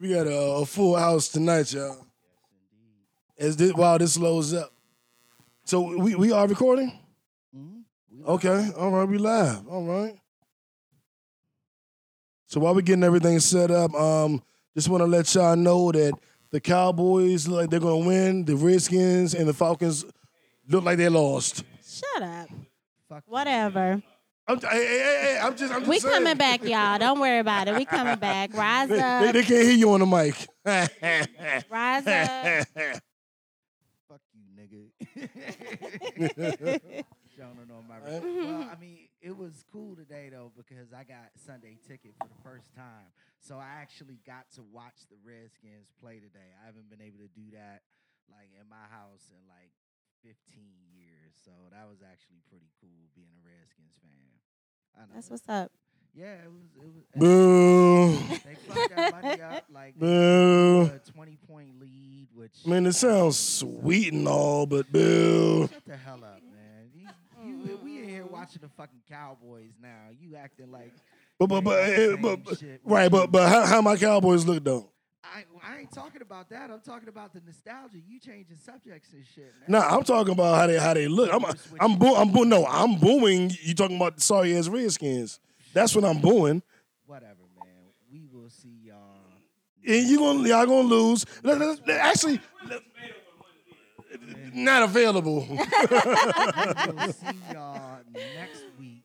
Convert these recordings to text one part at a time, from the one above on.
We got a, a full house tonight, y'all. As this, while this loads up. So we, we are recording? Okay. All right, we live. All right. So while we're getting everything set up, um, just want to let y'all know that the Cowboys look like they're gonna win. The Redskins and the Falcons look like they lost. Shut up. Fuck you. Whatever. I'm, hey, hey, hey, hey, I'm just, I'm just We saying. coming back, y'all. Don't worry about it. We coming back. Rise They, they, up. they can't hear you on the mic. Rise up. Fuck you, nigga. Showing on my. Right. Well, mm-hmm. I mean, it was cool today though because I got Sunday ticket for the first time, so I actually got to watch the Redskins play today. I haven't been able to do that like in my house in like 15 years, so that was actually pretty cool being a Redskins fan. I know. That's what's up. yeah, it was. It was. Boo. They fucked that money up like Boo. a 20 point lead, which Man, it sounds sweet and all, but boo. Shut the hell up, man. You, you, we in here watching the fucking Cowboys now. You acting like But but but, Yeah, eh, but, but right, but but how, how my Cowboys look though? I, I ain't talking about that. I'm talking about the nostalgia. You changing subjects and shit. Man. Nah, I'm talking about how they how they look. I'm I'm boo I'm boo no, I'm booing. You talking about sorry ass Redskins? That's what I'm booing. Whatever, man. We will see y'all. And you gonna y'all gonna lose. Let- let- let- Actually, not available. We will see y'all next week.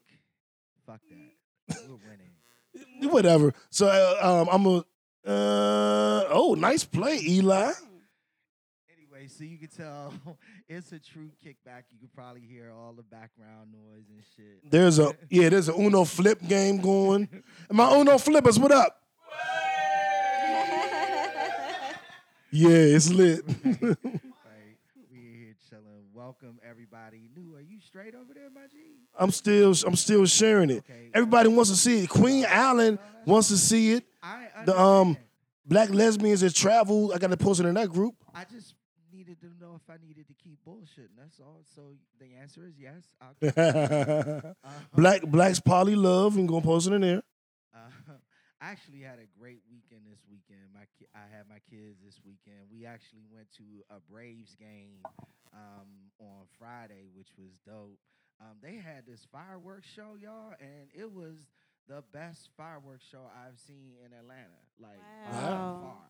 Fuck that. We're winning. Whatever. So uh, um, I'm a. Uh, oh, nice play, Eli. Anyway, so you can tell it's a true kickback. You can probably hear all the background noise and shit. There's a yeah, there's a Uno flip game going. And my Uno flippers, what up? Yeah, it's lit. Right. We here chilling. Welcome everybody. New, are you straight over there, my G? I'm still I'm still sharing it. Okay. Everybody wants to see it. Queen Allen wants to see it. I The um black lesbians that travel, I got to post it in that group. I just needed to know if I needed to keep bullshitting. That's all. So the answer is yes. I'll keep uh, black blacks poly love and gonna post it in there. Uh, I actually had a great weekend this weekend. My ki- I had my kids this weekend. We actually went to a Braves game um, on Friday, which was dope. Um, they had this fireworks show, y'all, and it was the best fireworks show I've seen in Atlanta, like by Wow. far.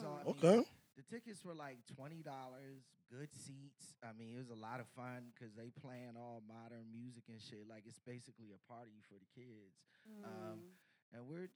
So I mean, Okay. the tickets were like twenty dollars, good seats. I mean, it was a lot of fun because they playing all modern music and shit. Like it's basically a party for the kids um, and we're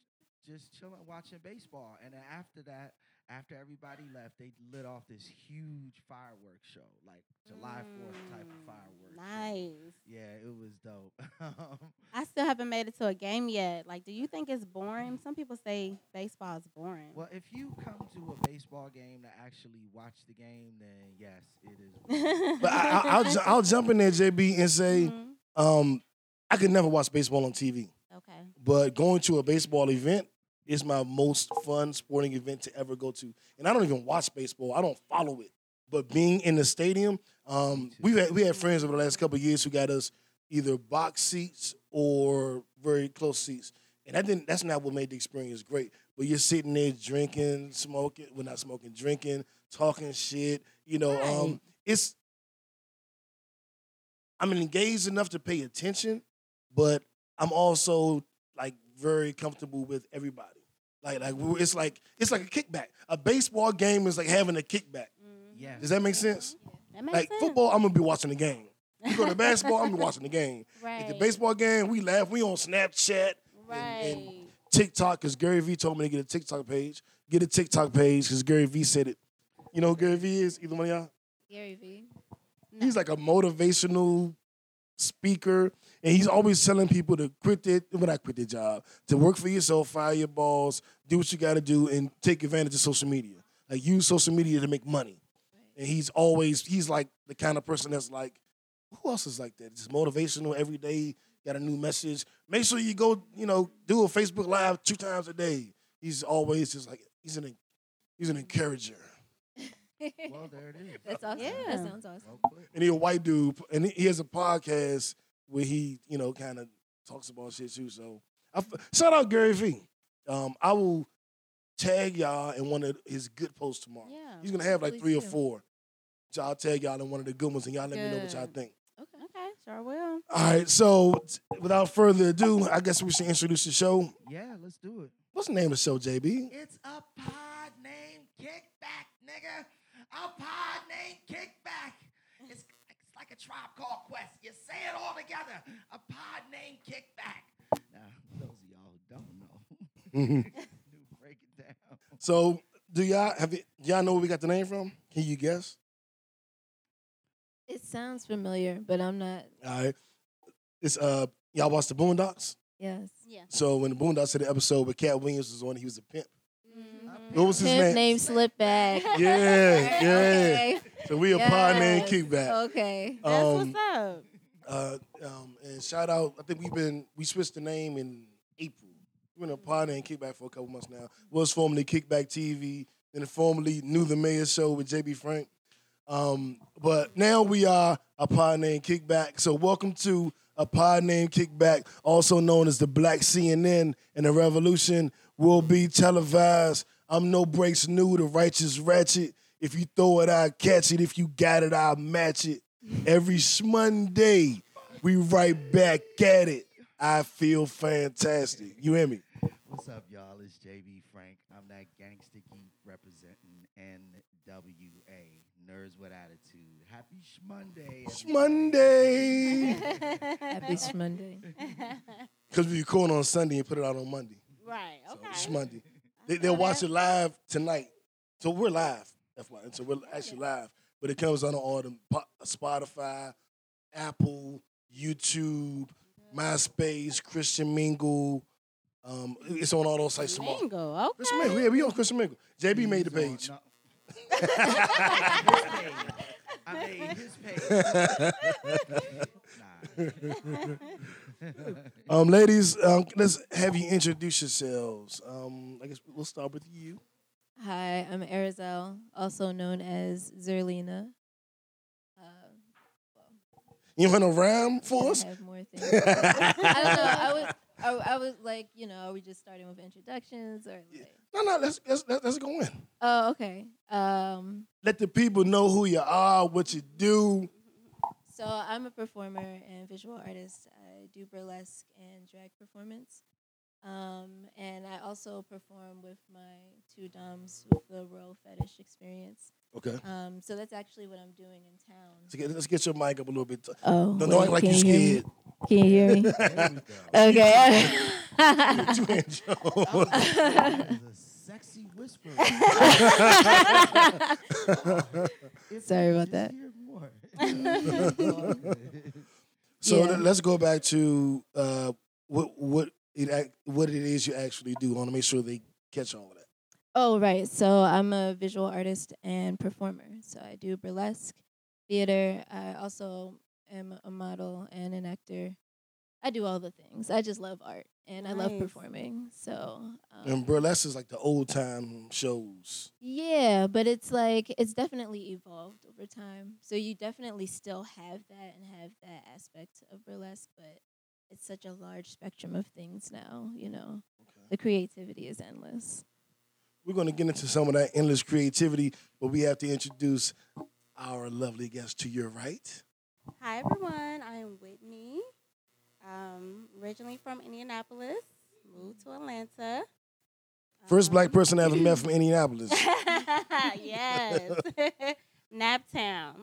just chilling watching baseball. And then after that, after everybody left, they lit off this huge fireworks show, like July Fourth type of fireworks. show. Nice. Yeah, it was dope. Um, I still haven't made it to a game yet. Like, do you think it's boring? Some people say baseball is boring. well, if you come to a baseball game to actually watch the game, then yes, it is. But I, I, I'll ju- I'll jump in there, JB, and say Mhm. um, I could never watch baseball on TV, Okay. but going to a baseball event is my most fun sporting event to ever go to. And I don't even watch baseball; I don't follow it. But being in the stadium, um, we had we had friends over the last couple of years who got us either box seats or very close seats, and that didn't. That's not what made the experience great. But you're sitting there drinking, smoking. Well, not smoking, drinking, talking shit. You know, um, it's. I'm engaged enough to pay attention, but I'm also like very comfortable with everybody. Like, like it's like it's like a kickback. A baseball game is like having a kickback. Mm-hmm. Yeah. Does that make sense? That makes Like sense. football, I'm gonna be watching the game. You go to basketball, I'm gonna be watching the game. Right. At the baseball game, we laugh. We on Snapchat, Right. and- and TikTok, because Gary Vee told me to get a TikTok page. Get a TikTok page because Gary Vee said it. You know who Gary Vee is? Either one of y'all? Gary V. He's like a motivational speaker, and he's always telling people to quit their when I quit their job, to work for yourself, fire your boss, do what you got to do, and take advantage of social media. Like use social media to make money. And he's always he's like the kind of person that's like, who else is like that? Just motivational every day. Got a new message. Make sure you go, you know, do a Facebook live two times a day. He's always just like he's an he's an encourager. well, there it is. That's awesome. Yeah. That sounds awesome. And he a white dude, and he- he has a podcast where he, you know, kind of talks about shit too. So, I f shout out Gary Vee. Um, I will tag y'all in one of his good posts tomorrow. Yeah. He's gonna have like please three or four. So I'll tag y'all in one of the good ones, and y'all let me know what y'all think. Okay. Okay. Sure will. All right. So without further ado, I guess we should introduce the show. Yeah, let's do it. What's the name of the show, JB? It's a pod named Kickback, nigga. A pod named Kickback. It's, it's like a tribe called Quest. You say it all together. A pod named Kickback. Now, those of y'all who don't know, do break it down. So do y'all have it, y'all know where we got the name from? Can you guess? It sounds familiar, but I'm not. All right. It's uh y'all watch the Boondocks? Yes. Yeah. So when the Boondocks did the episode where Katt Williams was on, he was a pimp. What was his Pimp name? name Slickback. Yeah, yeah. Okay. So we a pod named Yes. Kickback. Okay. That's Um, what's up. Uh, um, and shout out, I think we've been we switched the name in April. We've been a pod name Kickback for a couple months now. Was formerly Kickback TV, then formerly Knew the Mayor Show with JB Frank. Um, but now we are a pod named Kickback. So welcome to a pod named Kickback, also known as the Black CNN, and the revolution will be televised. I'm no breaks new, the righteous ratchet. If you throw it, I catch it. If you got it, I'll match it. Every Monday, we right back at it. I feel fantastic. You hear me? What's up, y'all? It's JB Frank. I'm that gangster geek representing NWA, Nerds with Attitude. Happy Monday. It's Monday. Happy Monday. Because we record on Sunday and put it out on Monday. right. So Okay. it's Monday. They, they'll watch it live tonight. So we're live. That's why. So we're actually live. But it comes on all the Spotify, Apple, YouTube, MySpace, Christian Mingle. Um, it's on all those sites tomorrow. Mingle. Okay. Christian Mingle. Yeah, we on Christian Mingle. JB made the page. on- no. I made his page. nah. Um, ladies, um, let's have you introduce yourselves. Um, I guess we'll start with you. Hi, I'm Azarel, also known as Zerlina. Uh, You want to rhyme for us? I have more things. I don't know. I was, I, I was like, you know, are we just starting with introductions or like? No, no, let's let's let's, let's go in. Oh, okay. Um, Let the people know who you are, what you do. So I'm a performer and visual artist. I do burlesque and drag performance. Um, and I also perform with my two doms with the Royal Fetish Experience. Okay. Um, so that's actually what I'm doing in town. Let's get, let's get your mic up a little bit. Oh, Don't, don't act like you scared. Can you hear me? There we go. okay. Two hand That Joe. was, that was a sexy whisper. Sorry about that. So Yeah. let- let's go back to uh, what what it what it is you actually do. I want to make sure they catch all of that. Oh, right. So I'm a visual artist and performer. So I do burlesque, theater. I also am a model and an actor. I do all the things. I just love art and I love performing. So, um, And burlesque is like the old time shows. yeah, but it's like, it's definitely evolved over time. So you definitely still have that and have that aspect of burlesque, but it's such a large spectrum of things now, you know. The creativity is endless. We're going to get into some of that endless creativity, but we have to introduce our lovely guest to your right. Hi everyone. I am Whitney. Um, originally from Indianapolis, moved to Atlanta. First black Um, person I ever met from Indianapolis. yes. Naptown.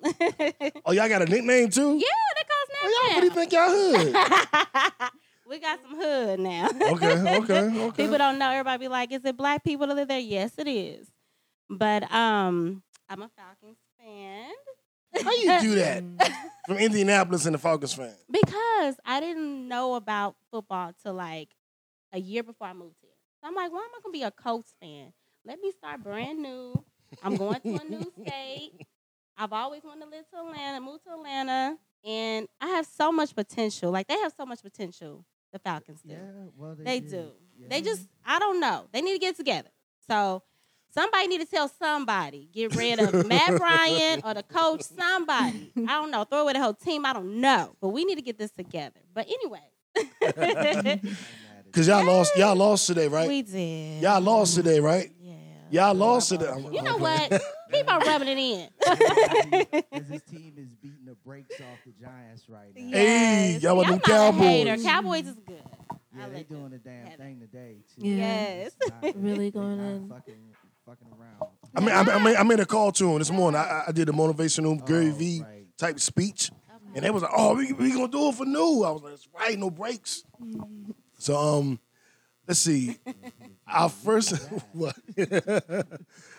Oh, y'all got a nickname too? Yeah, that calls Oh, y'all really Naptown. think y'all hood? we got some hood now. Okay, okay, okay. People don't know. Everybody be like, "Is it black people that live there?" Yes, it is. But um, I'm a Falcons fan. How you do that? From Indianapolis and the Falcons fan. because I didn't know about football till like a year before I moved here. So I'm like, why am I gonna be a Colts fan? Let me start brand new. I'm going to a new state. I've always wanted to live to Atlanta, move to Atlanta, and I have so much potential. Like they have so much potential. The Falcons do. yeah, well, They did. do. Yeah. They just, I don't know. They need to get together. So somebody need to tell somebody, get rid of Matt Ryan or the coach, somebody. I don't know. Throw away the whole team. I don't know. But we need to get this together. But anyway. I'm mad at Cause y'all lost, y'all lost today, right? We did. Y'all lost today, right? Yeah. Y'all lost it. You know what? Keep on rubbing it in. As his team is beating the brakes off the Giants right now. Hey, y'all want I'm them not a hater. Cowboys. Cowboys is good. Yeah, I they like doing that. the damn thing today too. Yeah. Yes. Not- Really going not in. Fucking, fucking around. I mean, I, I made I made a call to him this morning. I, I- I did a motivational Gary Oh, V right. type speech, and they was like, "Oh, we we gonna do it for new." I was like, "That's right, no breaks." So um, let's see. Our first, what?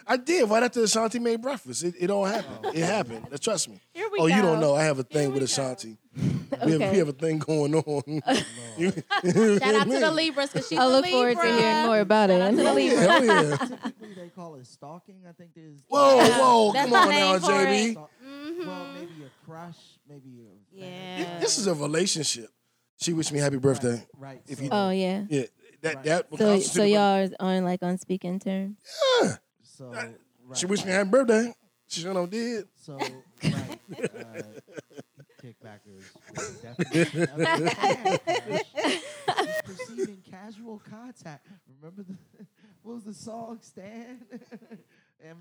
I did right after Ashanti made breakfast. It, it all happened. It happened. Trust me. Here we Oh, go. you don't know. I have a thing Here with we Ashanti. We, have, we have a thing going on. You- Shout out to the Libras because she's I a look forward to hearing more about it. Shout out to the Oh Libras. yeah, oh yeah. Typically, they call it stalking. I think there's. Whoa, whoa, That's come on now, JB. it. Stalk- Mhm. Well, maybe a crush, maybe a. Yeah. This is a relationship. She wished me happy birthday. Right. If you- Oh yeah. Yeah, that Right. that. would So so y'all are on like on speaking terms. Yeah. so She wished me happy birthday. She sure enough did. So, right, uh, kickbackers were definitely perceiving casual contact. Remember the what was the song Stan?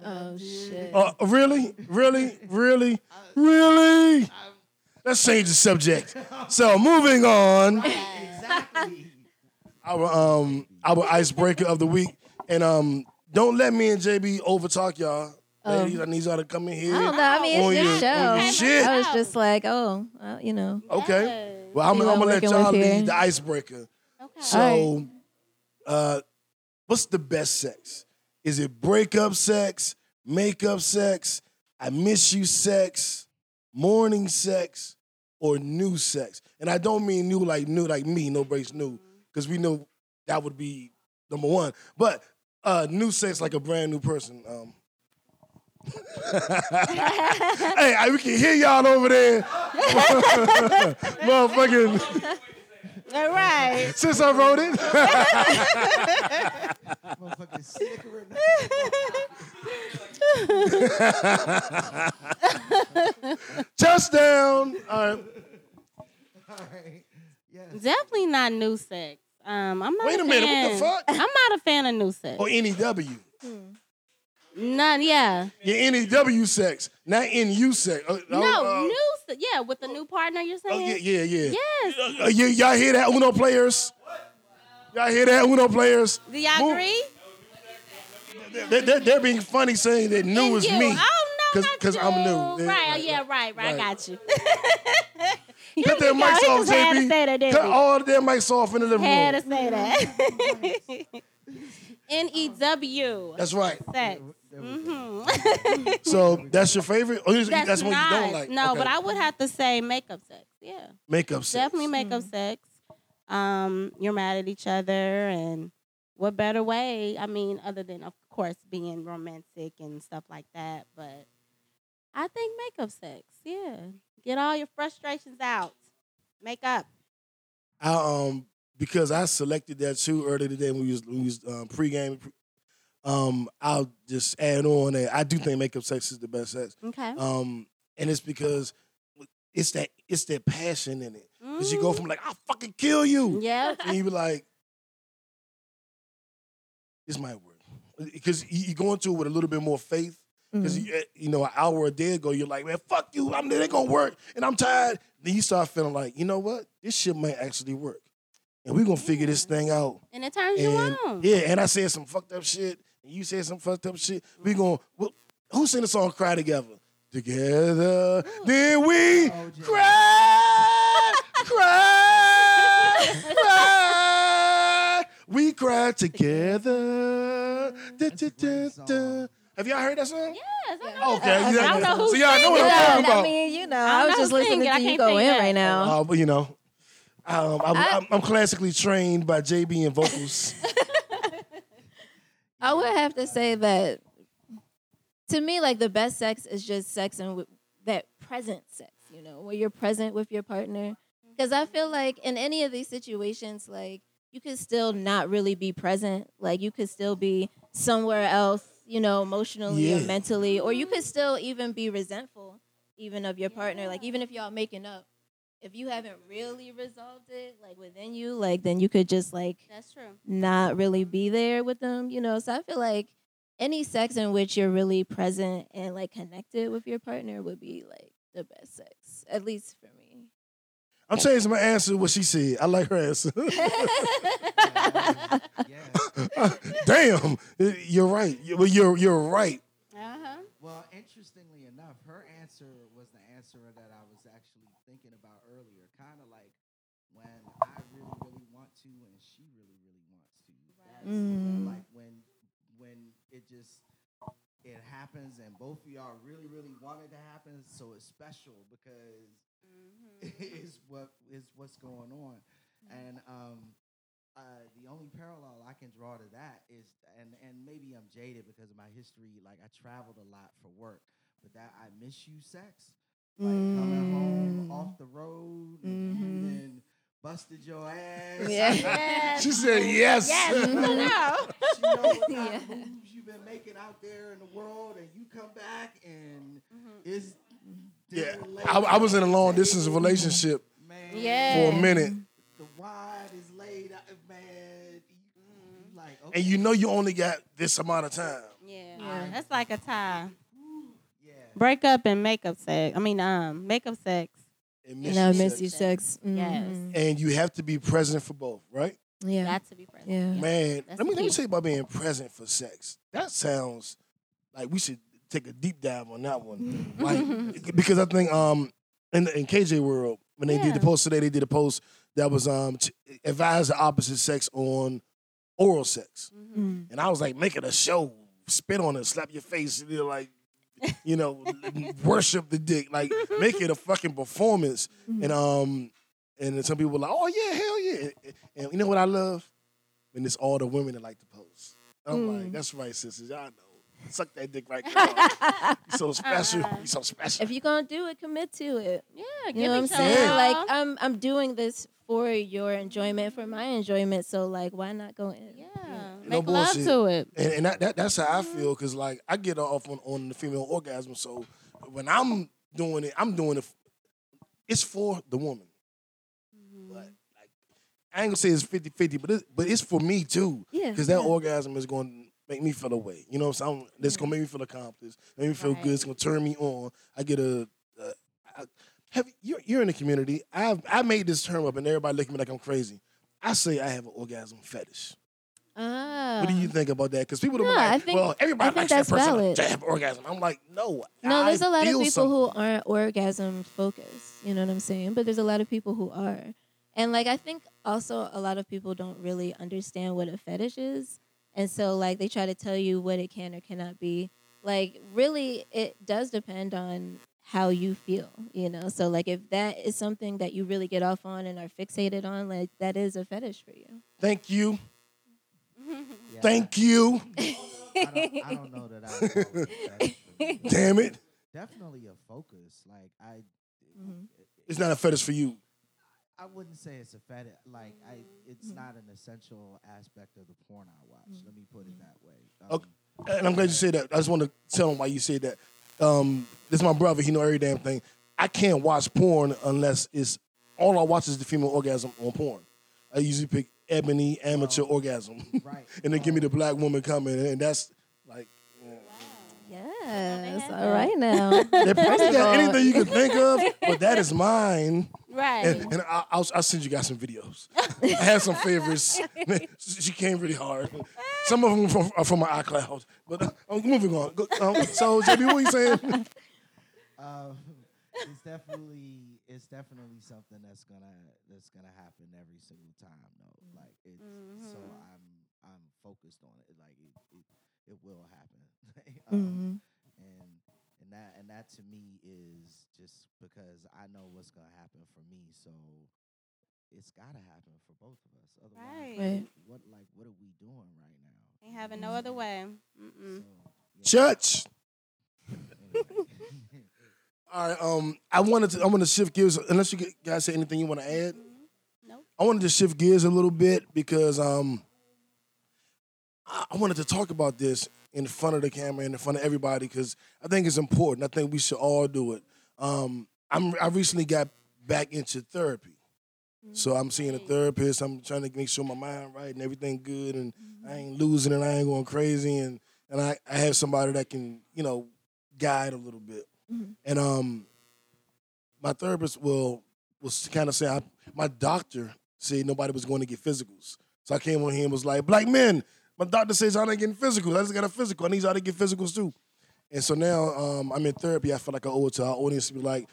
Oh, shit. Uh, really, really, really, really. Let's change the subject. So moving on, exactly. our um our icebreaker of the week, and um don't let me and JB overtalk y'all. Ladies, I need y'all to come in here. I don't know. I mean, it's your- your show. your shit. I was just like, oh, well, you know. Okay. Yes. Well, I'm, I'm gonna let y'all with lead here. the icebreaker. Okay. So, uh, what's the best sex? Is it breakup sex, makeup sex, I miss you sex, morning sex, or new sex? And I don't mean new like new like me, no breaks new, because we know that would be number one. But uh, new sex like a brand new person. Um, hey, I, we can hear y'all over there, motherfucking. All right. Since I wrote it. Motherfucking snickering. Touchdown. All right. All right. Yes. Definitely not new sex. Um, I'm not. Wait a minute, what the fan. fuck? I'm not a fan of new sex. Or NEW. None. Yeah. Your NEW sex, not NU sex. Uh, No, uh, new. Se- yeah, with the new partner. You're Oh, saying. yeah, yeah, yeah. Yes. Uh, uh, y- y'all hear that, Uno players? Y'all hear that, Uno players? Do y'all Move- agree? They're, they're, they're being funny saying that new And is you. me. Oh no, Because I'm new. Right. Yeah. Right. Right. Right. I got you. Cut their He mics off, JB. Cut all their mics off in the living Had to say that. N E W. That's right. Sex. There we go. Mm-hmm. So that's your favorite? Or is- That's, that's what not. you don't like? No, Okay. but I would have to say makeup sex. Yeah. Makeup sex. Definitely makeup sex. Um, you're mad at each other, and what better way? I mean, other than of course being romantic and stuff like that, but I think makeup sex. Yeah, get all your frustrations out. Makeup. I um because I selected that too earlier today when we was when we was um, pregame. Um, I'll just add on that I do think makeup sex is the best sex. Okay. Um, and it's because it's that it's that passion in it. Cause you go from like I'll fucking kill you, yeah, and you be like, this might work. Because you go into it with a little bit more faith. Because Mhm. you, you know, an hour a day ago, you're like, man, fuck you. I'm it ain't gonna work, and I'm tired. Then you start feeling like, you know what? This shit might actually work, and we're gonna figure this thing out. And it turns you on. yeah, and I said some fucked up shit, and you said some fucked up shit. We gonna well, who sing the song "Cry Together"? Together, then we Oh, cry, cry, cry. We cry together. Da, da, da, da. Have y'all heard that song? Yes, I know Okay, that. you I don't know who so y'all know what I'm Yeah, talking I about. mean, you know, I I, was just listening it. I to you can't go in that. right now. Uh, but you know, um, I'm, I- I'm, I'm classically trained by JB and vocals. I would have to say that to me, like the best sex is just sex and with that present sex, you know, where you're present with your partner. Mm-hmm. Because I feel like in any of these situations, like you could still not really be present. Like you could still be somewhere else, you know, emotionally or mentally, or you mm-hmm. could still even be resentful, even of your partner. Like even if y'all making up, if you haven't really resolved it, like within you, like then you could just like That's true. not really be there with them, you know. So I feel like any sex in which you're really present and like connected with your partner would be like the best sex, at least for me. I'm changing my answer to what she said. I like her answer. Damn, you're right. You- Well, you're you're right. Uh-huh. Well, interestingly enough, her answer was the answer that I was actually thinking about earlier. Kind of like when I really, really want to, and she really, really wants to. That's Mm. Like when, when it just it happens, and both of y'all really, really want it to happen. So it's special because it's what is what's going on, and um, uh, the only parallel I can draw to that is, and and maybe I'm jaded because of my history. Like I traveled a lot for work, but that I miss you sex, like coming home Mm. off the road, and you Mhm. then busted your ass. Yeah. Yes. She said yes. Yes. No. She know Yeah. of moves you've been making out there in the world, and you come back and it's Yeah, I, I was in a long distance relationship Man, for a minute, the wine is laid out, man. You, you like, okay, and you know you only got this amount of time. Yeah. Yeah. That's like a tie. yeah. Break up and makeup sex. I mean, um, makeup sex. And And I you miss sex. you sex. Yes. Mhm. And you have to be present for both, right? Yeah. Got to be present. Yeah. Man, That's let me the let me tell you about being present for sex. That sounds like we should take a deep dive on that one. like because I think um in the, in KJ world when they did the post today, they did a post that was um to advise the opposite sex on oral sex, Mm. and I was like making a show, spit on it, slap your face, and you're like. You know, worship the dick, like make it a fucking performance, and um, and then some people were like, "Oh yeah, hell yeah!" And you know what I love? When it's all the women that like to pose. I'm like, Mm. that's right, sisters. Y'all know. Suck that dick right now. you so special. Uh-uh. You so special. if you're gonna do it, commit to it. Yeah. You give know what I'm saying? all. Like I'm I'm doing this for your enjoyment, for my enjoyment. So like, why not go in? yeah. No Make love bullshit. to it. and, and that, that that's how I feel because like I get off on, on the female orgasm. So when I'm doing it, I'm doing it. It's for the woman, but like I ain't gonna say it's 50-50, but it's, but it's for me too. Yeah. Because that yeah. orgasm is going to make me feel away. You know what I'm saying? It's going to make me feel accomplished. Make me feel Right. good. It's going to turn me on. I get a. Uh, have you're, you're in the community. I've I made this term up, and everybody look at me like I'm crazy. I say I have an orgasm fetish. Ah. What do you think about that? Because people No, are like, think- well, everybody I likes that person valid. to have orgasm. I'm like, no. No, I there's a lot of people something. who aren't orgasm focused. You know what I'm saying? But there's a lot of people who are. And like I think also a lot of people don't really understand what a fetish is. And so like they try to tell you what it can or cannot be. Like really it does depend on how you feel, you know. So like if that is something that you really get off on and are fixated on, like that is a fetish for you. Thank you. Yeah. Thank you. I don't, I don't know that I would call it a fetish for me. Damn it. Definitely a focus. Like I, Mhm. It's not a fetish for you. I wouldn't say it's a fetish. Like I, it's not an essential aspect of the porn I watch. Let me put it that way. Um, Okay. And I'm glad you said that. I just want to tell him why you said that. Um, this is my brother. He know every damn thing. I can't watch porn unless it's all I watch is the female orgasm on porn. I usually pick ebony amateur orgasm, Right. and then give me the black woman coming, and that's like Yes. had All that. right now. they probably got anything you can think of, but that is mine. Right. And, and I, I'll, I'll send you guys some videos. I have some favorites. she came really hard. Some of them from, are from my iCloud. But uh, I'm moving on. Um, so, JB, what are you saying? Um, it's definitely it's definitely something that's gonna that's gonna happen every single time though. Like it's so I'm I'm focused on it. Like it it, it will happen. um, Mhm. and and that and that to me is just because I know what's gonna happen for me. So it's gotta happen for both of us. Otherwise, Right. Right. what like what are we doing right now? Ain't having no other way. So, yeah, Church. anyway. All right. Um, I wanted to. I want to shift gears. Unless you guys say anything you want to add, Nope. I wanted to shift gears a little bit because um, I wanted to talk about this in front of the camera and in front of everybody because I think it's important. I think we should all do it. Um, I'm. I recently got back into therapy, so I'm seeing a therapist. I'm trying to make sure my mind right and everything good, and I ain't losing and I ain't going crazy, and and I, I have somebody that can, you know, guide a little bit. Mhm. And um, my therapist will was kind of say, I, my doctor said nobody was going to get physicals. So I came on here and was like, black men, my doctor says I'm not getting physicals. I just got a physical. I need y'all to get physicals too. And so now um, I'm in therapy. I feel like I owe it to our audience to be like,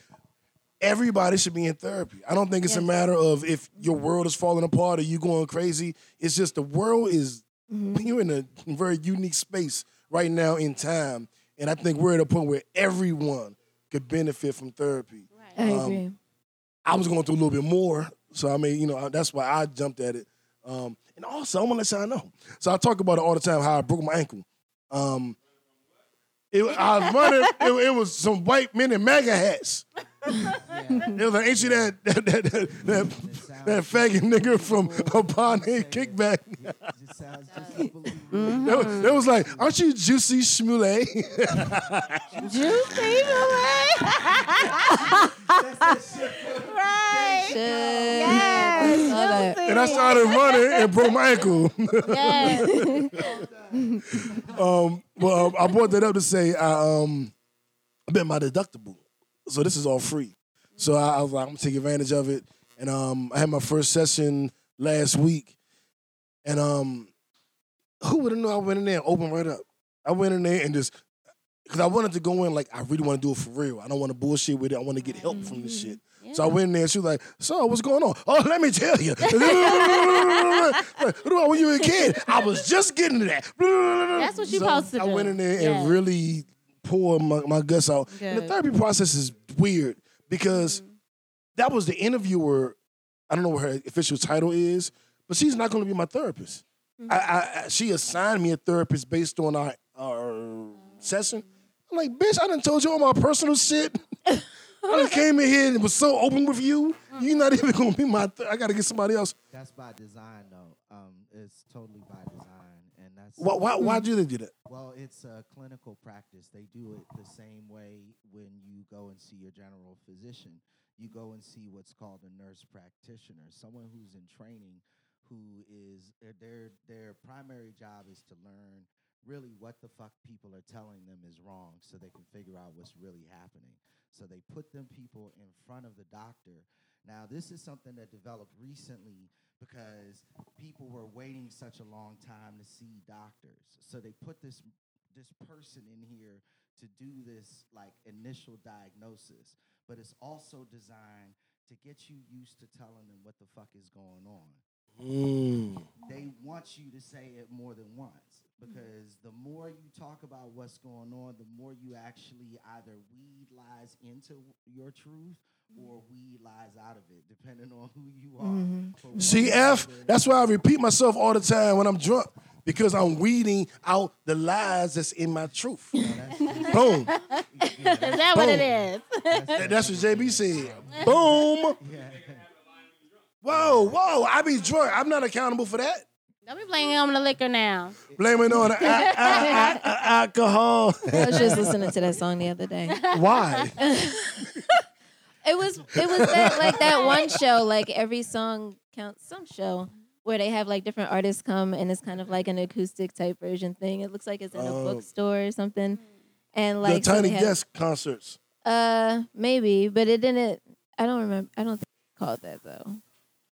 everybody should be in therapy. I don't think it's a matter of if your world is falling apart or you going crazy. It's just the world is Mhm. you're in a very unique space right now in time, and I think we're at a point where everyone could benefit from therapy. I Um, agree. I was going through a little bit more, so I mean, you know, that's why I jumped at it. Um, and also, I'm gonna let y'all know. So I talk about it all the time how I broke my ankle. Um, it, I was running. It, it was some white men in MAGA hats. Yeah. It was like, ain't she that that that, that, that, that faggot nigga from Upon and Kickback? It just sounds just like believe Mm-hmm. It was, it was like, aren't you Juicy Schmule? Juicy right. Yes. Juicy. and I started running and broke my ankle. Yes. um, well, um, I brought that up to say I um, I bet my deductible, so this is all free. So I, I was like, I'm gonna take advantage of it, and um, I had my first session last week, and um, who would have known I went in there and opened right up. I went in there and just because I wanted to go in like I really want to do it for real. I don't want to bullshit with it. I want to get help from this shit. So I went in there and she was like, So, what's going on? Oh, let me tell you. when you were a kid, I was just getting to that. That's what you So supposed to I do. went in there Yeah. and really poured my, my guts out. And the therapy process is weird because Mm-hmm. that was the interviewer. I don't know what her official title is, but she's not going to be my therapist. Mm-hmm. I, I, I, she assigned me a therapist based on our, our session. I'm like, bitch, I done told you all my personal shit. I just came in here and was so open with you. Mm-hmm. You're not even gonna be my. Th- I gotta get somebody else. That's by design, though. Um, it's totally by design, and that's Why? Why? Why'd you do that? Well, it's a clinical practice. They do it the same way when you go and see your general physician. You go and see what's called a nurse practitioner, someone who's in training, who is uh, their their primary job is to learn really what the fuck people are telling them is wrong, so they can figure out what's really happening. So they put them people in front of the doctor. Now, this is something that developed recently because people were waiting such a long time to see doctors. So they put this this person in here to do this like initial diagnosis, but it's also designed to get you used to telling them what the fuck is going on. Mm. They want you to say it more than once because the more you talk about what's going on, the more you actually either weed lies into your truth or Mm-hmm. weed lies out of it, depending on who you are. Mhm. For one CF. That's why I repeat myself all the time when I'm drunk because I'm weeding out the lies that's in my truth. Boom. yeah, Is that what it is? That- That's what JB said. Boom. yeah. Whoa, whoa. I be drunk. I'm not accountable for that. Don't be blaming on the liquor now. Blaming it on the a- a- a- a- alcohol. I was just listening to that song the other day. Why? It was it was that like that one show, like every song counts some show where they have like different artists come and it's kind of like an acoustic type version thing. It looks like it's in a Oh. bookstore or something. And the like so Tiny they have- Desk concerts. Uh maybe, but it didn't I don't remember I don't think it's called that though.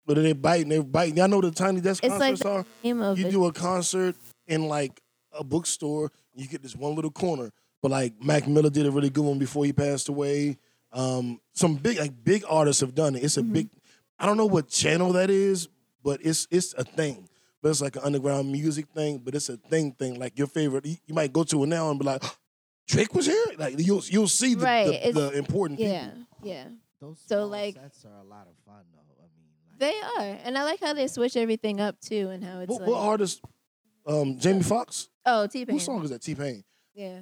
But they biting, They're biting. Y'all know what the Tiny Desk It's like concerts are? the name of You it. do a concert in like a bookstore. You get this one little corner. But like Mac Miller did a really good one before he passed away. Um, some big like big artists have done it. It's a Mm-hmm. big. I don't know what channel that is, but it's it's a thing. But it's like an underground music thing. But it's a thing thing. Like your favorite, you, you might go to it now and be like, Drake was here. Like you'll you'll see the Right, the, the important Yeah, people. yeah. Those So, like- sets are a lot of fun, though. I mean, like, They are. And I like how they switch everything up too and how it's What, like what artist? Um, Jamie Foxx. Oh, T Pain. Whose song is that? T Pain. Yeah.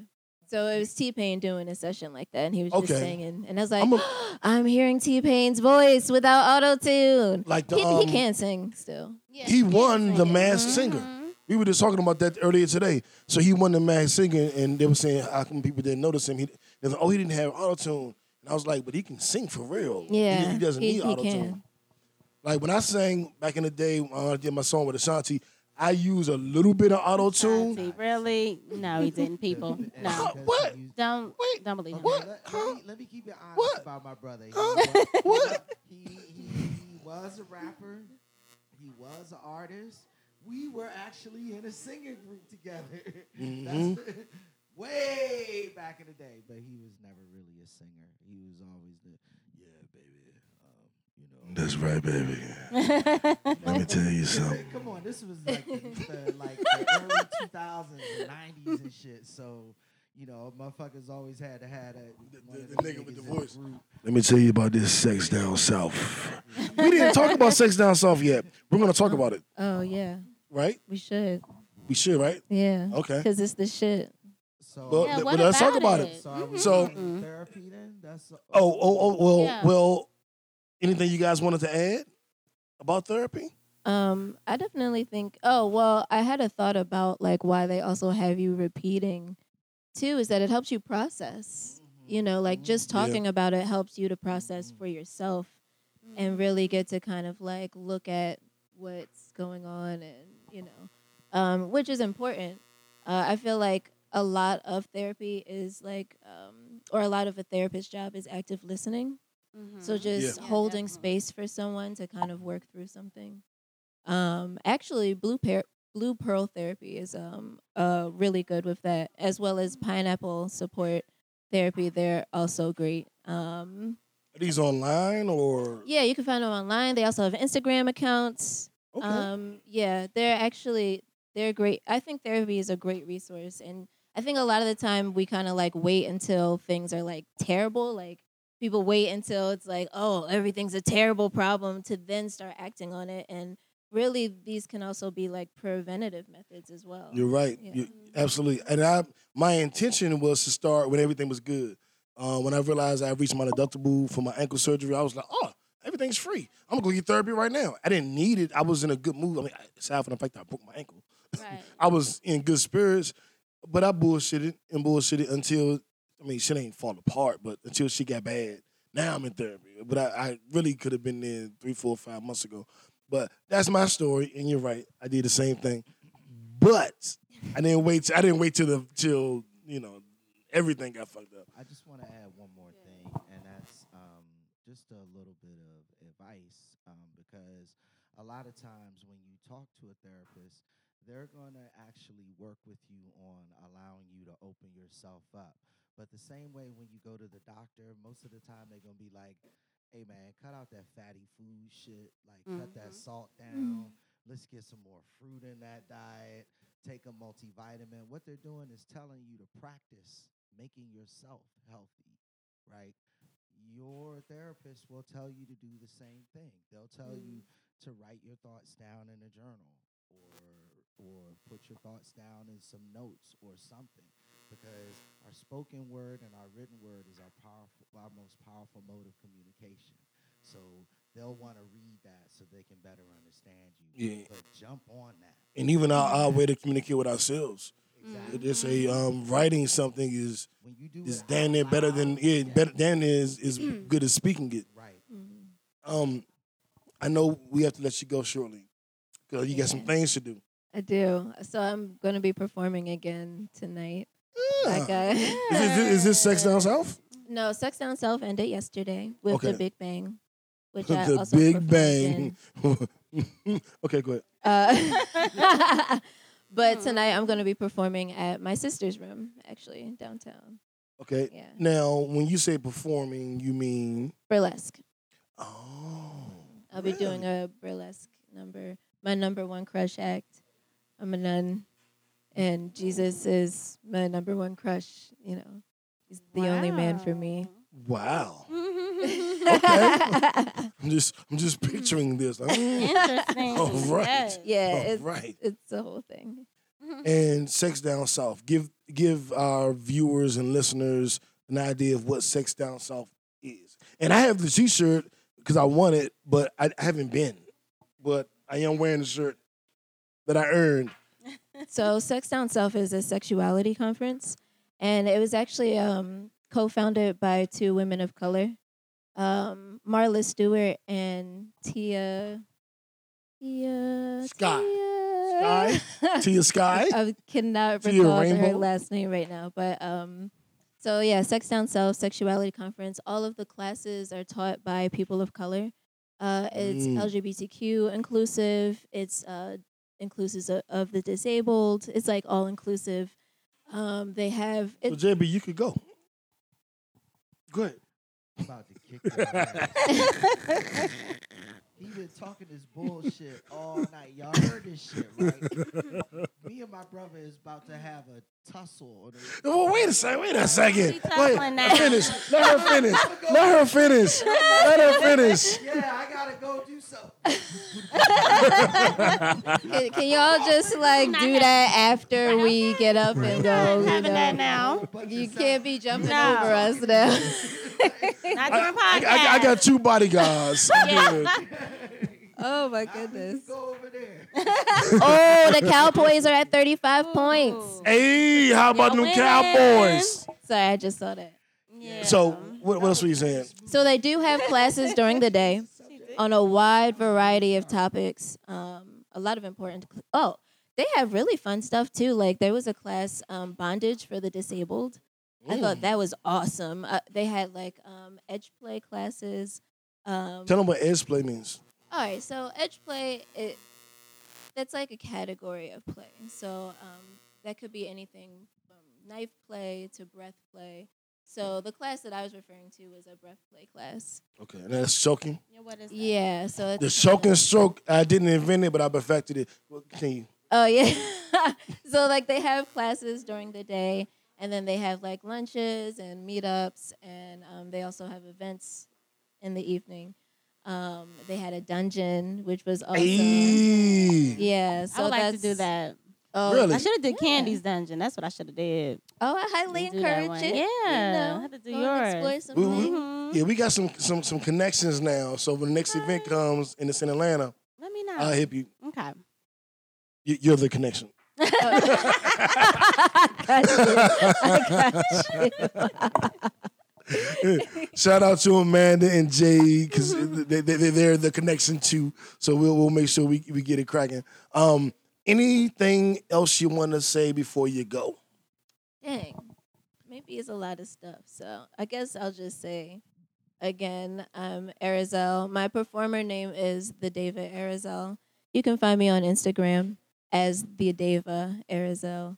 So it was T Pain doing a session like that, and he was just Okay. singing, and I was like, I'm I'm, a- hearing T Pain's voice without auto tune. Like the He, um, he can sing still. he won the sing it. Masked Singer. We were just talking about that earlier today. So he won the Masked Singer, and they were saying how come people didn't notice him? He, they like, oh, he didn't have auto tune. And I was like, but he can sing for real. He- Yeah, he, doesn't he- need he auto tune. can. Like when I sang back in the day, when I did my song with Ashanti, I use a little bit of auto tune. Really? No, he didn't. People, no, Huh, what? don't Wait, don't believe him. what? Let, let Huh? me, let me keep it honest What? about my brother. He, Huh? was, What? He, he, he was a rapper. He was an artist. We were actually in a singing group together. That's mm-hmm. way back in the day. But he was never really a singer. He was always the yeah, baby. You know. That's right, baby. Let me tell you something. Come on, this was like the, the like the early 2000s and 90s and shit. So, you know, motherfuckers always had to have that. one the- the nigga with the voice. group. Let me tell you about this sex down south. We didn't talk about sex down south yet. We're gonna talk about it, oh, oh yeah, right? we should. We should, right? Yeah. Okay. Because it's the shit. So, Well, Yeah, th- but let's talk about about it? it. so, are we So- doing therapy then? That's Oh, oh, oh. Well, Yeah. well. Anything you guys wanted to add about therapy? Um, I definitely think. Oh well, I had a thought about like why they also have you repeating, too. Is that it helps you process. You know, like just Yeah. talking about it helps you to process for yourself and really get to kind of like look at what's going on and you know, um, which is important. Uh, I feel like a lot of therapy is like, um, or a lot of a therapist's job is active listening. Mhm. So just Yeah, holding definitely. space for someone to kind of work through something. Um, actually, blue pear, blue pearl therapy is um uh really good with that, as well as pineapple support therapy. They're also great. Um, Are these online or? yeah, you can find them online. They also have Instagram accounts. Okay. Um, yeah, they're actually they're great. I think therapy is a great resource, and I think a lot of the time we kind of like wait until things are like terrible. Like people wait until it's like, oh, everything's a terrible problem to then start acting on it. And really, these can also be like preventative methods as well. You're right. Yeah. You- absolutely. And I, my intention was to start when everything was good. Uh, when I realized I reached my deductible for my ankle surgery, I was like, oh, everything's free. I'm gonna go get therapy right now. I didn't need it. I was in a good mood. I mean, aside from the fact that I broke my ankle, Right. I was in good spirits. But I bullshitted and bullshitted until, I mean, shit ain't fall apart, but until she got bad. Now I'm in therapy. But I, I really could have been there three, four, five months ago. But that's my story, and you're right. I did the same thing. But I didn't wait. I didn't wait till the till you know everything got fucked up. I just want to add one more thing, and that's um, just a little bit of advice um, because a lot of times when you talk to a therapist, they're going to actually work with you on allowing you to open yourself up. But the same way when you go to the doctor, most of the time they're going to be like, hey man, cut out that fatty food shit, like cut that Mhm. salt down. Let's get some more fruit in that diet. Take a multivitamin. What they're doing is telling you to practice making yourself healthy, right? Your therapist will tell you to do the same thing. They'll tell you to write your thoughts down in a journal or or put your thoughts down in some notes or something because our spoken word and our written word is our powerful our most powerful mode of communication. So they'll want to read that so they can better understand you. Yeah. But jump on that. And even our, our way to communicate with ourselves. Exactly. They say um, writing something is When you do is damn near better than loud, yeah, better damn near is, is good as speaking it. Right. Mhm. Um, I know we have to let you go shortly because you got some things to do. I do. So I'm going to be performing again tonight. Yeah. Like I, Is, this, is this sex down south? no, Sex Down South ended yesterday with Okay. the Big Bang, which I the also Big performed Bang. okay, go ahead. Uh, but Hmm. tonight I'm going to be performing at my sister's room, actually downtown. Okay. Yeah, Now, when you say performing, you mean burlesque. oh. I'll be doing a burlesque number. My number one crush act. I'm a nun, and Jesus is my number one crush. You know, he's the only man for me. wow. Wow. I'm just I'm just picturing this. Interesting. All right. Yes. yeah, all it's right. it's the whole thing. And sex down south. Give give our viewers and listeners an idea of what sex down south is. And I have the T-shirt because I want it, but I, I haven't been. But I am wearing the shirt that I earned. So, Sex Down South is a sexuality conference, and it was actually um, co-founded by two women of color, um, Marla Stewart and Tia. Tia. Scott. Tia- Sky? Tia Sky? I cannot Tia recall her last name right now, but um, so yeah, sex down south, sexuality conference. All of the classes are taught by people of color. Uh, it's Mm. LGBTQ inclusive. It's uh inclusive of, of the disabled. It's like all inclusive. Um, they have So it, JB, you could go. Go ahead. I'm about to kick your ass. He been talking this bullshit all night. Y'all heard this shit, right? Me and my brother is about to have a tussle. Well, wait a second. Wait a second. Wait, tussling now. finish. Let her finish. Let her finish. Let her finish. yeah, I gotta go do something. can, can y'all just like do that after we get up and go? You having that know? now. You can't be jumping No. over us now. Not I, during podcast. I- I got two bodyguards. I'm good. Oh my goodness. Go over there. oh, the Cowboys are at 35 points. Hey, how about Y'all them winning. Cowboys? Sorry, I just saw that. Yeah. So, what, what else were you saying? So they do have classes during the day on a wide variety of topics. Um, a lot of important. cl- Oh, they have really fun stuff too. Like there was a class, um, bondage for the disabled. I thought that was awesome. Uh, they had like um, edge play classes. Um, Tell them what edge play means. All right, so edge play it that's like a category of play. So um, that could be anything from knife play to breath play. So the class that I was referring to was a breath play class. Okay, and that's choking. Yeah, what is that? Yeah, so it's The choking stroke, I didn't invent it, but I perfected it. Well, Continue. Oh yeah. so like they have classes during the day, and then they have like lunches and meetups, and um, they also have events in the evening. Um, they had a dungeon, which was awesome. Hey. Yeah, so I would like to do that. Oh, Really? I should have did Yeah. Candy's Dungeon. That's what I should have did. Oh, I highly encourage one. it. Yeah, you know, have to do go and explore yours. some We- we- things. Mhm. Yeah, we got some some some connections now. So when the next event comes and it's in Atlanta, Let me know. I'll help you. okay. You- You're the connection. got you. I got you. Shout out to Amanda and Jay because they, they, they're the connection too. So we'll we'll make sure we, we get it cracking. Um, anything else you want to say before you go? Dang. Maybe it's a lot of stuff. So I guess I'll just say again, I'm Azarel. My performer name is the Deva Azarel. You can find me on Instagram as the Deva Azarel.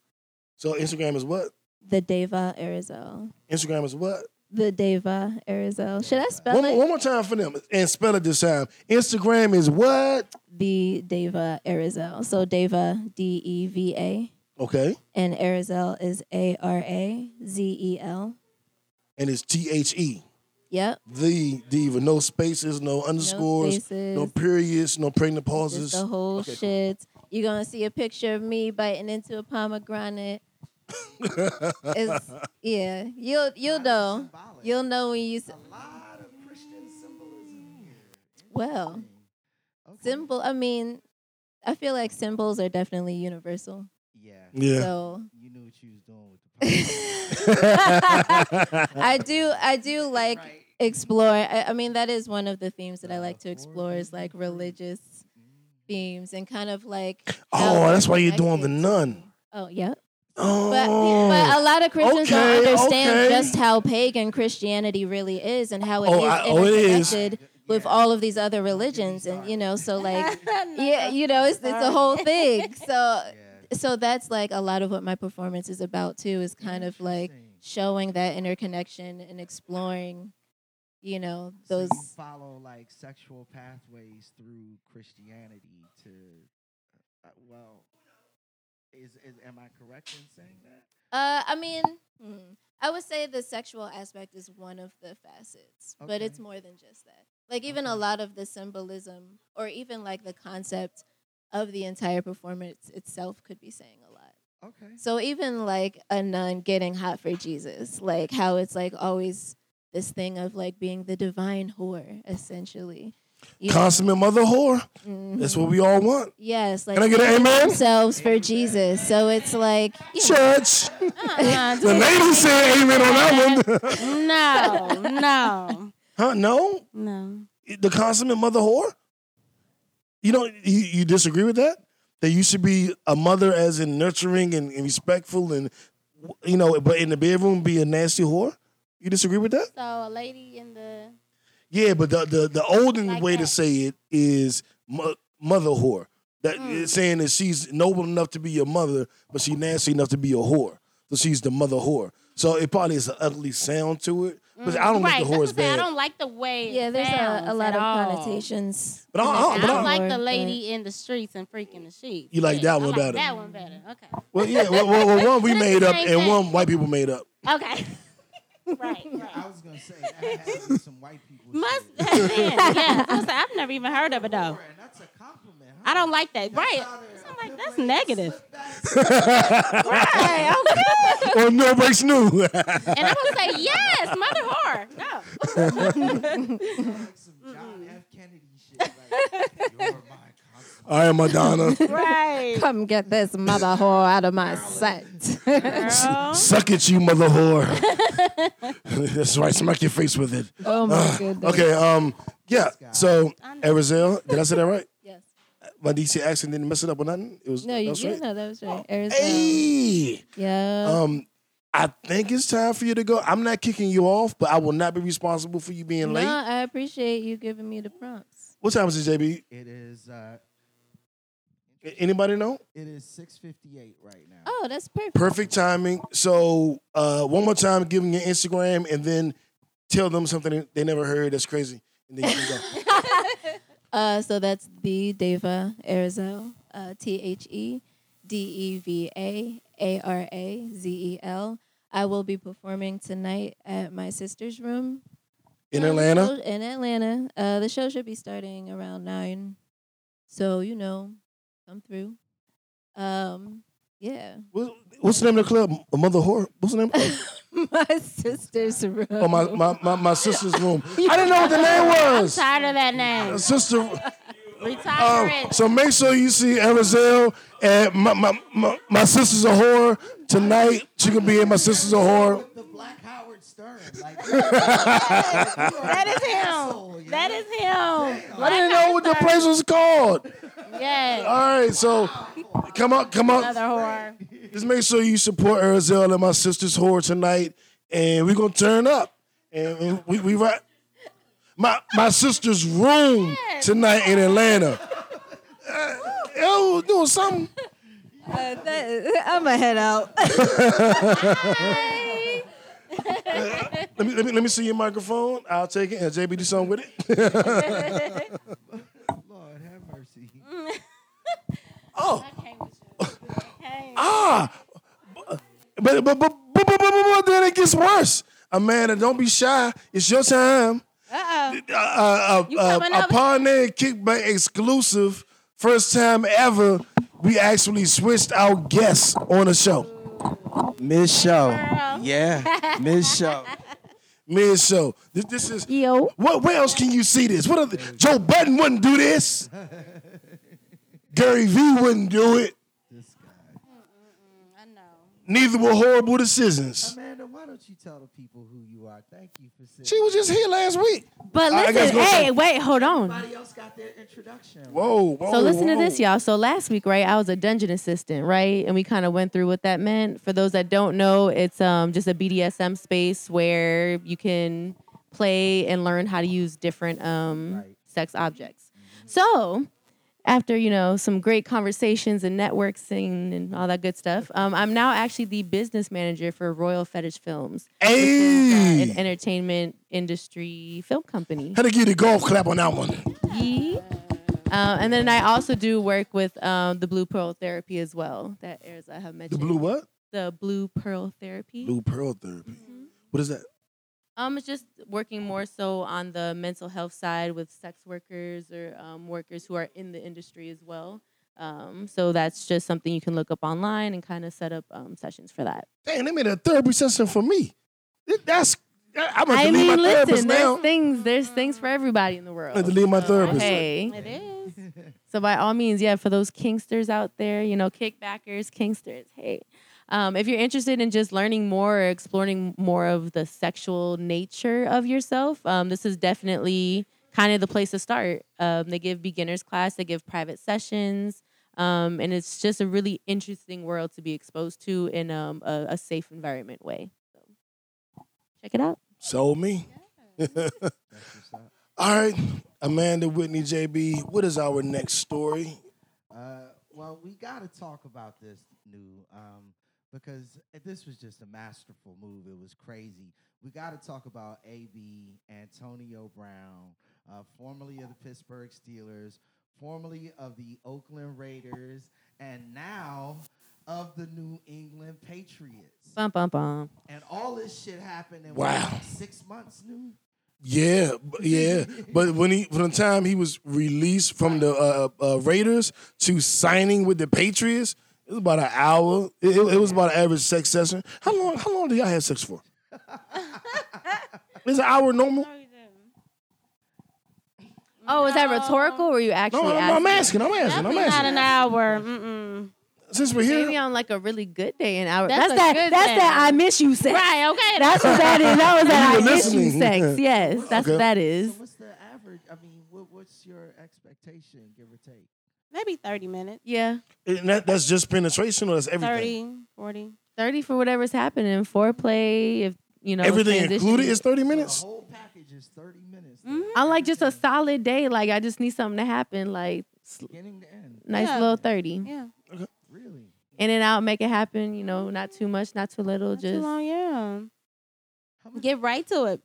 So Instagram is what? The Deva Azarel. Instagram is what? The Deva Azarel. Should I spell One, it? one more time for them and spell it this time. Instagram is what? The Deva Azarel. So Deva D E V A Okay, and Azarel is A R A Z E L. and it's T H E. Yep. The diva. No spaces, no underscores, no, spaces. periods, no pregnant pauses. the whole Okay, shit. You're gonna see a picture of me biting into a pomegranate. It's yeah. You'll you'll know. Symbolic. You'll know when you. s- a lot of Christian symbolism here. Well, Interesting. Okay. Symbol. I mean, I feel like symbols are definitely universal. Yeah. yeah. So You knew what you was doing with the I do I do like Right. explore. I, I mean, that is one of the themes that I like to explore is like religious mm. themes and kind of like. oh, that's why you're doing the nun. Oh yeah. Oh, But, but a lot of Christians don't understand okay. just how pagan Christianity really is and how it is Oh, I- oh, it is. interconnected with Yeah. all of these other religions, and you know, so like, yeah, you know, it's, it's a whole thing. So, Yeah. so that's like a lot of what my performance is about too. Is kind of like showing that interconnection and exploring, you know, So those. you follow like sexual pathways through Christianity to, uh, well, is, is am I correct in saying that? Uh, I mean, hmm, I would say the sexual aspect is one of the facets, but it's more than just that. Like even a lot of the symbolism, or even like the concept of the entire performance itself, could be saying a lot. Okay. So even like a nun getting hot for Jesus, like how it's like always this thing of like being the divine whore, essentially. You know? Consummate mother whore. Mhm. That's what we all want. Yes, like Can I get an amen? themselves for Jesus. So it's like know, Church. Uh-uh, The lady said amen on that one. no, no, huh? No? no. The consummate mother whore? You don't you, you disagree with that? that you should be a mother as in nurturing and, and respectful and you know, but in the bedroom be a nasty whore? You disagree with that? So a lady in the Yeah, but the the, the olden Like way to say it is mo- mother whore. That Mm. it's saying that she's noble enough to be your mother, but she's nasty enough to be a whore. So she's the mother whore. So it probably is an ugly sound to it. But I don't right, think the whore is that's what I'm saying. I bad. don't like the way. Yeah, there's a, a lot of all. connotations. But I, I, I, but don't I, like the But- lady in the streets and freaking the sheets. You like Yeah, that I one like better. That one better. Okay. well, yeah, well, well, well, one we made up and one white people made up. Okay. Right. Right. I was gonna say that has to be some white people. Must shit. have been. Yeah. I was like, I've never even heard of it though. And that's a compliment. Huh? I don't like that. That's Right. how I'm like, that's negative. slip. Right. Okay. or no breaks new. And I'm gonna say yes, mother whore. No. like some John F. Kennedy shit. Like, you're my constant. I am Madonna. right. Come get this mother whore out of my sight. Girl. Suck at you, mother whore. That's right. Smack your face with it. oh my goodness. Okay. Um. Yeah. So, I know. Azarel, did I say that right? Yes. My DC accent didn't mess it up or nothing. It was. No, that you was yeah, right. no, that was right. Arizona. Hey. Yeah. Um. I think it's time for you to go. I'm not kicking you off, but I will not be responsible for you being no, late. I appreciate you giving me the prompts. What time is it, JB? It is. Uh, A- Anybody know? it is 6:58 right now. Oh, that's perfect. Perfect timing. So, uh, one more time, give them your Instagram and then tell them something they never heard. That's crazy, and then you can go. Uh, so that's the Deva Azarel, uh, T H E D E V A A R A Z E L. I will be performing tonight at my sister's room in Atlanta. In Atlanta, uh, the show should be starting around nine, so you know, come through. Um, yeah, What- What's the name of the club? A Mother Whore. What's the name? my sister's room. Oh, my, my, my, my sister's room. I didn't know what the name was. I'm tired of that name. Sister. Retire Um, so make sure you see Azarel and my, my, my, my sister's a whore tonight. She can be in my sister's a whore. The Black Howard Stern. Like, That is him. That is him. I didn't know what the place was called. Yeah. All right, so come up, come up. Another whore. Just make sure you support Azarel and my sister's whore tonight, and we're gonna turn up. And, and we we right. My my sister's room tonight in Atlanta. Uh, yo, doing something. Uh, that, I'm gonna head out. Let me, let me let me see your microphone. I'll take it and JB do something with it. Lord have mercy. oh, I came with you. Hey. ah, but but but but, but, but, but, but then it gets worse. Amanda, don't be shy. It's your time. Uh-oh. uh, uh, You uh, coming up? upon their kickback exclusive, first time ever, we actually switched our guests on the show. Miss Show. Yeah, Miss Show. Miss show. This, this is Yo. what where else can you see this? What other Joe Budden wouldn't do this. Gary V wouldn't do it. This guy. I know. Neither were horrible decisions. Amanda, why don't you tell the people who you are? Thank you for sitting. She was just here last week. But I guess listen, go- hey, wait, hold on. Everybody else got their introduction. Whoa, whoa. So listen to whoa. this, y'all. So last week, right, I was a dungeon assistant, right, and we kind of went through what that meant. For those that don't know, it's um just a BDSM space where you can play and learn how to use different um Right. sex objects. So after you know some great conversations and networking and all that good stuff, um, I'm now actually the business manager for Royal Fetish Films, which is, uh, an entertainment industry film company. how to give you the golf clap on that one. Yee. Uh, and then I also do work with um, the Blue Pearl Therapy as well. That airs I have mentioned The blue what? The Blue Pearl Therapy. Blue pearl therapy. Mhm. What is that? Um, it's just working more so on the mental health side with sex workers or um, workers who are in the industry as well. Um, so that's just something you can look up online and kind of set up um, sessions for that. Dang, they made a therapy session for me. That's I'm gonna I mean, my therapist listen, now. there's things, there's things for everybody in the world. I'm gonna delete my So, therapist. Hey, It is. So by all means, yeah, for those kinksters out there, you know, kickbackers, kinksters, hey. Um, if you're interested in just learning more or exploring more of the sexual nature of yourself, um, this is definitely kind of the place to start. Um, they give beginners class, they give private sessions. Um, and it's just a really interesting world to be exposed to in um, a, a safe environment way. So check it out. Sold me. That's what's up. All right, Amanda Whitney JB. What is our next story? Uh, well, we got to talk about this new um, because this was just a masterful move. It was crazy. We got to talk about AB Antonio Brown, uh, formerly of the Pittsburgh Steelers, formerly of the Oakland Raiders, and now of the New England Patriots. Bum bum bum. And all this shit happened in Wow. what, six months, new. Yeah, yeah. But when he from the time he was released from the uh, uh, Raiders to signing with the Patriots, it was about an hour. It, it- it was about an average sex session. How long? How long do y'all have sex for? Is an hour normal? Oh, is that rhetorical or were you actually No, I'm, I'm asking? asking. I'm asking. I'm Definitely not an hour. Mm-mm. Since we're here, Maybe on like a really good day, an hour. That's That's, that. That's day. that. I miss you sex. Right. Okay. That's what that is. That was that I were miss you sex. Yes, that's Okay. what that So what's the average? I mean, what, what's your expectation, give or take? Maybe thirty minutes. Yeah, and that, that's just penetration or that's everything. 30, 40. thirty for whatever's happening. Foreplay, if you know everything transition. included is thirty minutes. The whole package is 30 minutes. Mhm. I like just a solid day. Like I just need something to happen. Like Beginning to end. nice Yeah. little thirty. Yeah. Really? In and out, make it happen. You know, not too much, not too little. Not too just. long. Yeah. Get right to it.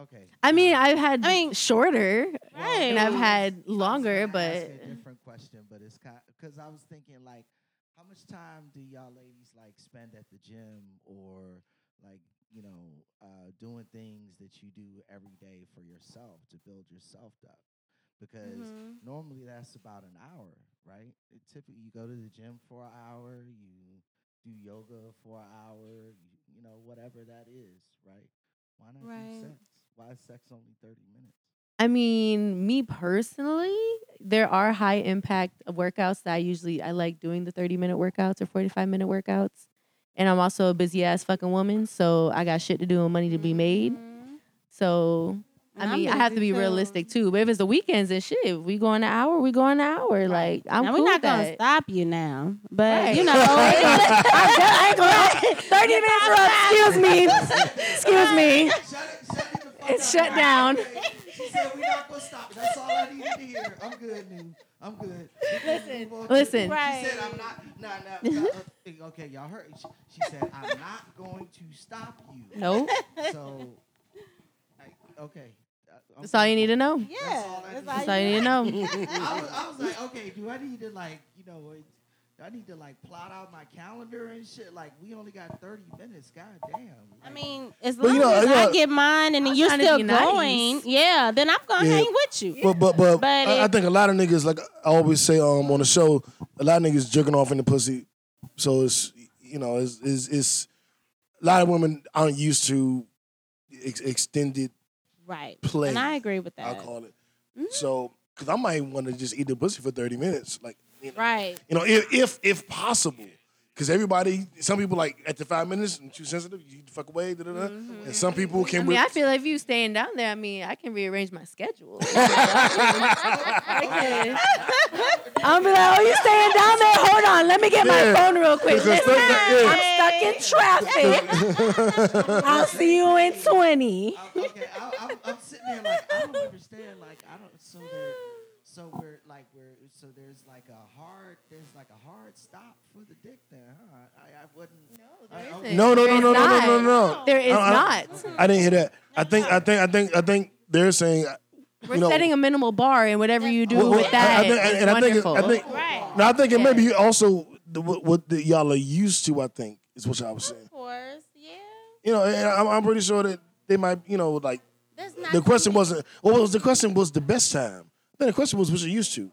Okay. I mean, I've had I mean- shorter, Right. and I've had I was gonna longer, ask but a different question, but it's kind because I was thinking like, how much time do y'all ladies like spend at the gym or like you know uh, doing things that you do every day for yourself to build yourself up? Because Mhm. normally that's about an hour, right? It typically you go to the gym for an hour, you do yoga for an hour, you, you know whatever that is, right? Why not Right. do sex? Why is sex only thirty minutes? I mean, me personally, there are high impact workouts that I usually I like doing the 30 minute workouts or 45 minute workouts. And I'm also a busy ass fucking woman, so I got shit to do and money to be made. Mhm. So I I'm mean, I have to be too. realistic too. But if it's the weekends and shit, if we go an hour, we go an hour. Like I'm now cool we're with not gonna that. stop you now, but Right. you know, I ain't gonna 30 minutes are up. Excuse me. Excuse me. It's shut down. She said we're not gonna stop. That's all I needed to hear. I'm good, new. I'm good. Listen, Move on to- listen. She said I'm not. Nah, nah. nah, uh, okay, y'all heard. She, she said I'm not going to stop you. Nope. So, I, okay. Uh, I'm That's all you need to know. yeah, all I that's all That's all you need to know. I was, I was like, okay, do I need to like, you know, it- do I need to like plot out my calendar and shit? Like, we only got 30 minutes. God damn. I mean, as But long you know- as you know- I get mine and then I'm you're trying to still be nice. going, yeah, then I'm gonna Yeah. hang with you. But but but, But I, I think a lot of niggas like I always say um on the show, a lot of niggas jerking off in the pussy. So it's you know it's it's, it's a lot of women aren't used to ex- extended Right. play. And I agree with that. I'll call it. Mhm. So because I might want to just eat the pussy for thirty minutes, like you know, Right. you know if if, if possible. Because everybody, some people like at the five minutes and too sensitive, you the fuck away, da, da, da. Mm-hmm. and some people I can. mean, re- I feel like if you staying down there, I mean, I can rearrange my schedule. I can. I'll be like, oh, you staying down there? Hold on, let me get my phone real quick. Because Listen, that- I'm stuck in traffic. I'll see you in 20. I- okay, I, I'm, I'm sitting there like I don't understand. Like I don't. So there, so we're like we're so there's like a hard there's like a hard stop for the dick there, huh? I, I wouldn't. No, isn't. no, no, no, There no, is no, no, no, not. no. There is I- I- not. I didn't hear that. I think, I think, I think, I think they're saying. Uh, we're you know, setting a minimal bar, and whatever you do Well, well, with that I, I think, is and I think, it- wonderful. I think, Right. no, I think it Yeah. maybe also the, what, what the, y'all are used to. I think is what y'all was saying. Of course, yeah. You know, and I'm, I'm pretty sure that they might, you know, like the question wasn't. What was the question? Was the best time? Then the question was what you used to.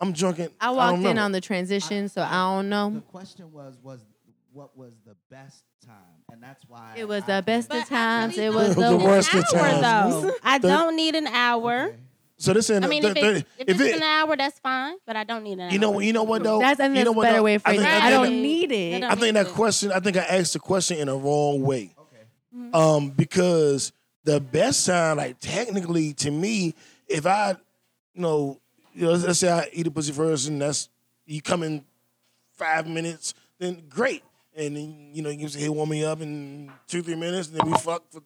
I'm drunken. I don't walked in on the transition, so I don't know. The question was was what was the best time, and that's why It was I the best of times. really It was The the worst of hour, times. Though. I don't need an hour. Okay. So they're saying. I mean, that- if, it's, if, if it's it, an hour, that's fine. But I don't need an hour. you know, you know what though. That's I think you know a what, better though? way of I think- phrasing it. I I think don't that- need it. don't I think that it. question. I think I asked the question in the wrong way. Okay. Um, because the best time, like technically to me, if I, you know, you know, let's say I eat a pussy first, and that's you come in five minutes, then great. And then you know you say, hey, warm me up in two three minutes, and then we fuck for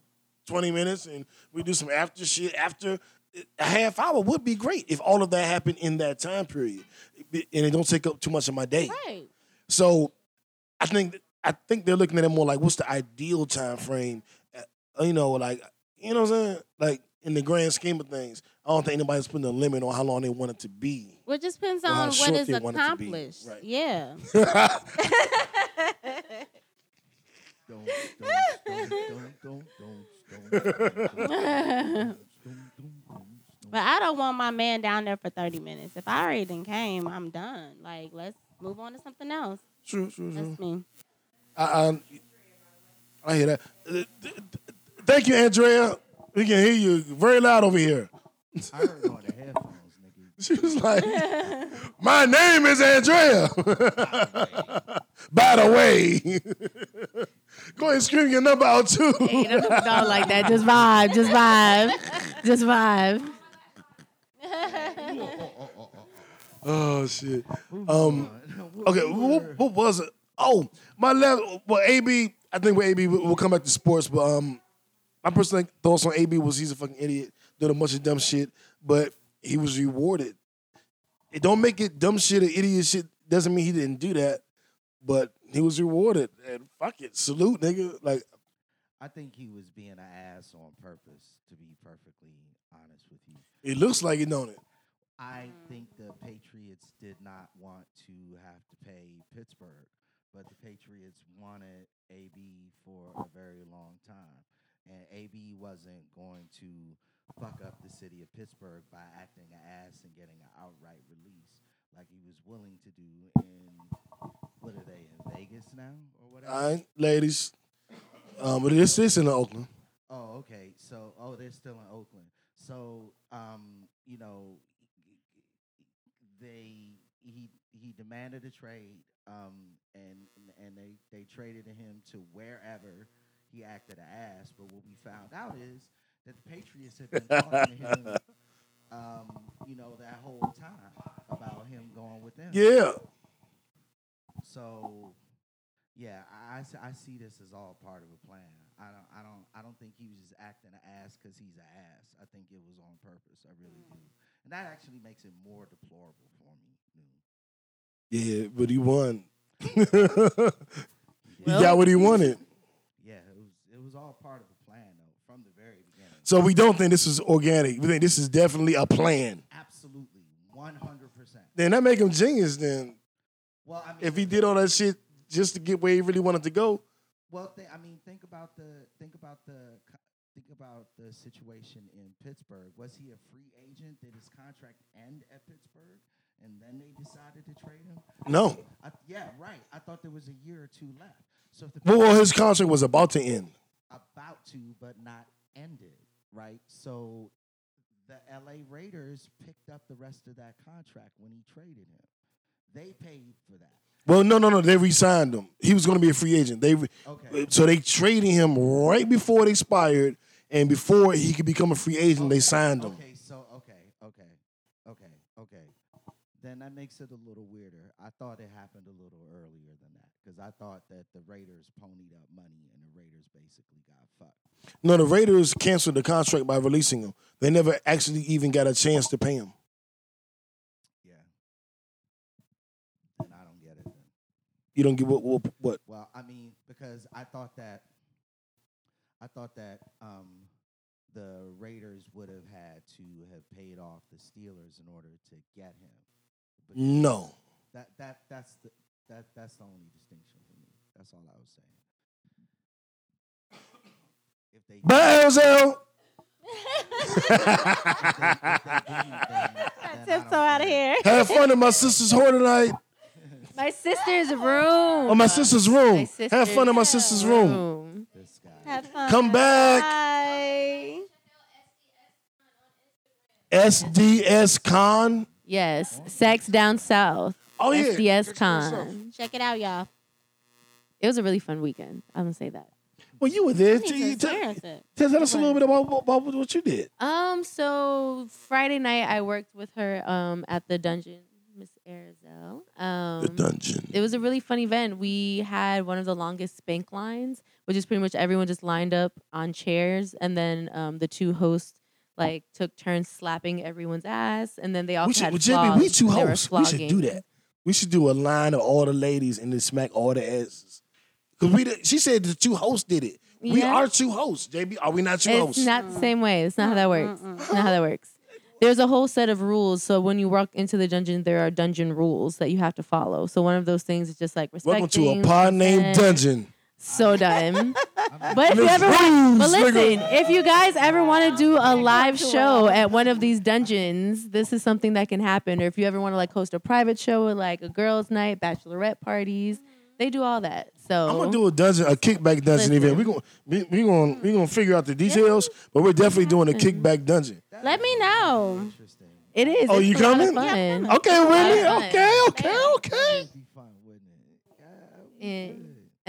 twenty minutes, and we do some after shit after. A half hour would be great if all of that happened in that time period, and it don't take up too much of my day. Right. So I think I think they're looking at it more like what's the ideal time frame? Uh, you know, like you know what I'm saying? Like in the grand scheme of things, I don't think anybody's putting a limit on how long they want it to be. Well, it just depends Or how on what short is they want it to be. accomplished. Right. Yeah. Don't, don't, don't, don't, don't, don't, don't. But I don't want my man down there for 30 minutes. If I already done came, I'm done. Like, let's move on to something else. True, true, true. That's me. I, I, I hear that. Uh, th- th- Thank you, Andrea. We can hear you very loud over here. I heard on the headphones, nigga. She was like, "My name is Andrea." By the way, go ahead and scream your number out too. Hey, don't, don't like that. Just vibe. Just vibe. Just vibe. Oh shit. Um. Okay. What, what was it? Oh, my last. Well, AB. I think with AB we'll we'll come back to sports, but um, my personal thoughts on AB was he's a fucking idiot, did a bunch of dumb shit, but he was rewarded. It don't make it dumb shit or idiot shit. Doesn't mean he didn't do that, but he was rewarded. And fuck it, salute, nigga. Like I think he was being an ass on purpose, to be perfectly honest with you. it looks like it, don't it? I think the Patriots did not want to have to pay Pittsburgh, but the Patriots wanted AB for a very long time. And AB wasn't going to fuck up the city of Pittsburgh by acting an ass and getting an outright release like he was willing to do in, what are they, in Vegas now or whatever? All right, ladies. Um, but this is in Oakland. Oh, okay. So, oh, they're still in Oakland. So, um, you know, they he he demanded a trade, um, and and they they traded him to wherever he acted an ass. But what we found out is that the Patriots had been talking to him, um, you know, that whole time about him going with them. Yeah. So, yeah, I, I see this as all part of a plan. I don't, I don't, I don't think he was just acting an ass because he's an ass. I think it was on purpose. I really do, and that actually makes it more deplorable for me. Yeah, but he won. he Well- got what he wanted. It was, all part of a plan though, from the very beginning. So we don't think this is organic. We think this is definitely a plan. Absolutely, one hundred percent. Then that make him genius. Then Well, I mean, if he did all that shit just to get where he really wanted to go, Well, th- I mean, think about the think about the think about the situation in Pittsburgh. Was he a free agent? Did his contract end at Pittsburgh, and then they decided to trade him? no. I, yeah, right. I thought there was a year or two left. So if the Well, well, his contract was about to end. About to, but not ended, right? So the LA Raiders picked up the rest of that contract when he traded him. They paid for that. Well, no, no, no. They re-signed him. He was going to be a free agent. They re- Okay. so they traded him right before it expired, and before he could become a free agent, they signed him. Okay, so okay, okay, okay, okay. Then that makes it a little weirder. I thought it happened a little earlier than that because I thought that the Raiders ponied up money and the Raiders basically got fucked. No, the Raiders canceled the contract by releasing him. They never actually even got a chance to pay him. Yeah. Then I don't get it. Then. You don't get what? What? what? Well, I mean, because I thought that I thought that um, the Raiders would have had to have paid off the Steelers in order to get him. But No. that that that's the that that's the only distinction for me. That's all I was saying. If they Bye, Ozell. Tiptoe out of here. Have fun in my sister's home tonight. My sister's room. Or my sister's room. My Have fun in my sister's sister's room. room. This guy. Have fun. Come back. Bye. SDS Con. Yes, sex down south. Oh yeah. SDS Check it out. Con. Check it out, y'all. It was a really fun weekend. I'm gonna say that. Well, you were there. I need to Tell, tell, tell us a little bit about, about what you did. Um, so Friday night I worked with her um at the dungeon, Miss Azarel. Um the dungeon. it was a really fun event. We had one of the longest spank lines, which is pretty much everyone just lined up on chairs, and then um, the two hosts like took turns slapping everyone's ass, and then they also we should, had well, Jimmy, we flogs. two hosts. We should do that. We should do a line of all the ladies and then smack all the asses. Cause we, she said the two hosts did it. We are two hosts. JB, are we not two It's hosts? not the same way. It's not how that works. It's not how that works. There's a whole set of rules. So when you walk into the dungeon, there are dungeon rules that you have to follow. So one of those things is just like respect. Welcome to a respecting, pod named. Dungeon. So dumb. But if you ever, rules, but listen, if you guys ever want to do a live show at one of these dungeons, this is something that can happen. Or if you ever want to like host a private show or like a girls' night, bachelorette parties, they do all that. So I'm gonna do a dungeon, a kickback dungeon Listen. event. We're gonna we, we gonna we gonna figure out the details, but we're definitely doing a kickback dungeon. Let me know. Interesting. it is. Oh, It's you a lot of coming? fun. Okay, Whitney. Yeah. Okay, okay, okay. That'd be fun, wouldn't it?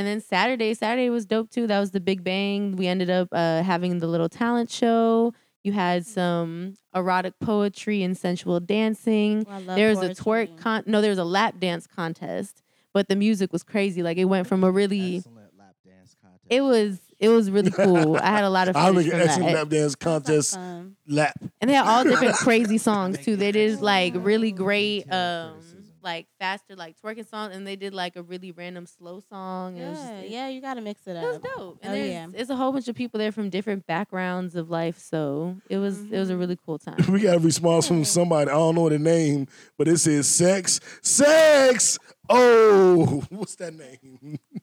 Yeah, we And- then Saturday, Saturday was dope too. That was the Big Bang. We ended up uh, having the little talent show. You had some erotic poetry and sensual dancing. Oh, I love there was a twerk con. No, there was a lap dance contest, but the music was crazy. Like it went from a really. Excellent lap dance contest. It was it was really cool. I had a lot of fun. I'm footage making from excellent that. lap dance contest Um, lap. and they had all different crazy songs too. They did like really great, um, criticism. Like faster, like twerking songs, and they did like a really random slow song. And it was just, yeah, yeah, you gotta mix it up. It was dope. And Oh, yeah. it's a whole bunch of people there from different backgrounds of life. So it was it Mm-hmm. was a really cool time. We got a response from somebody. I don't know the name, but it says sex, sex. Oh, what's that name?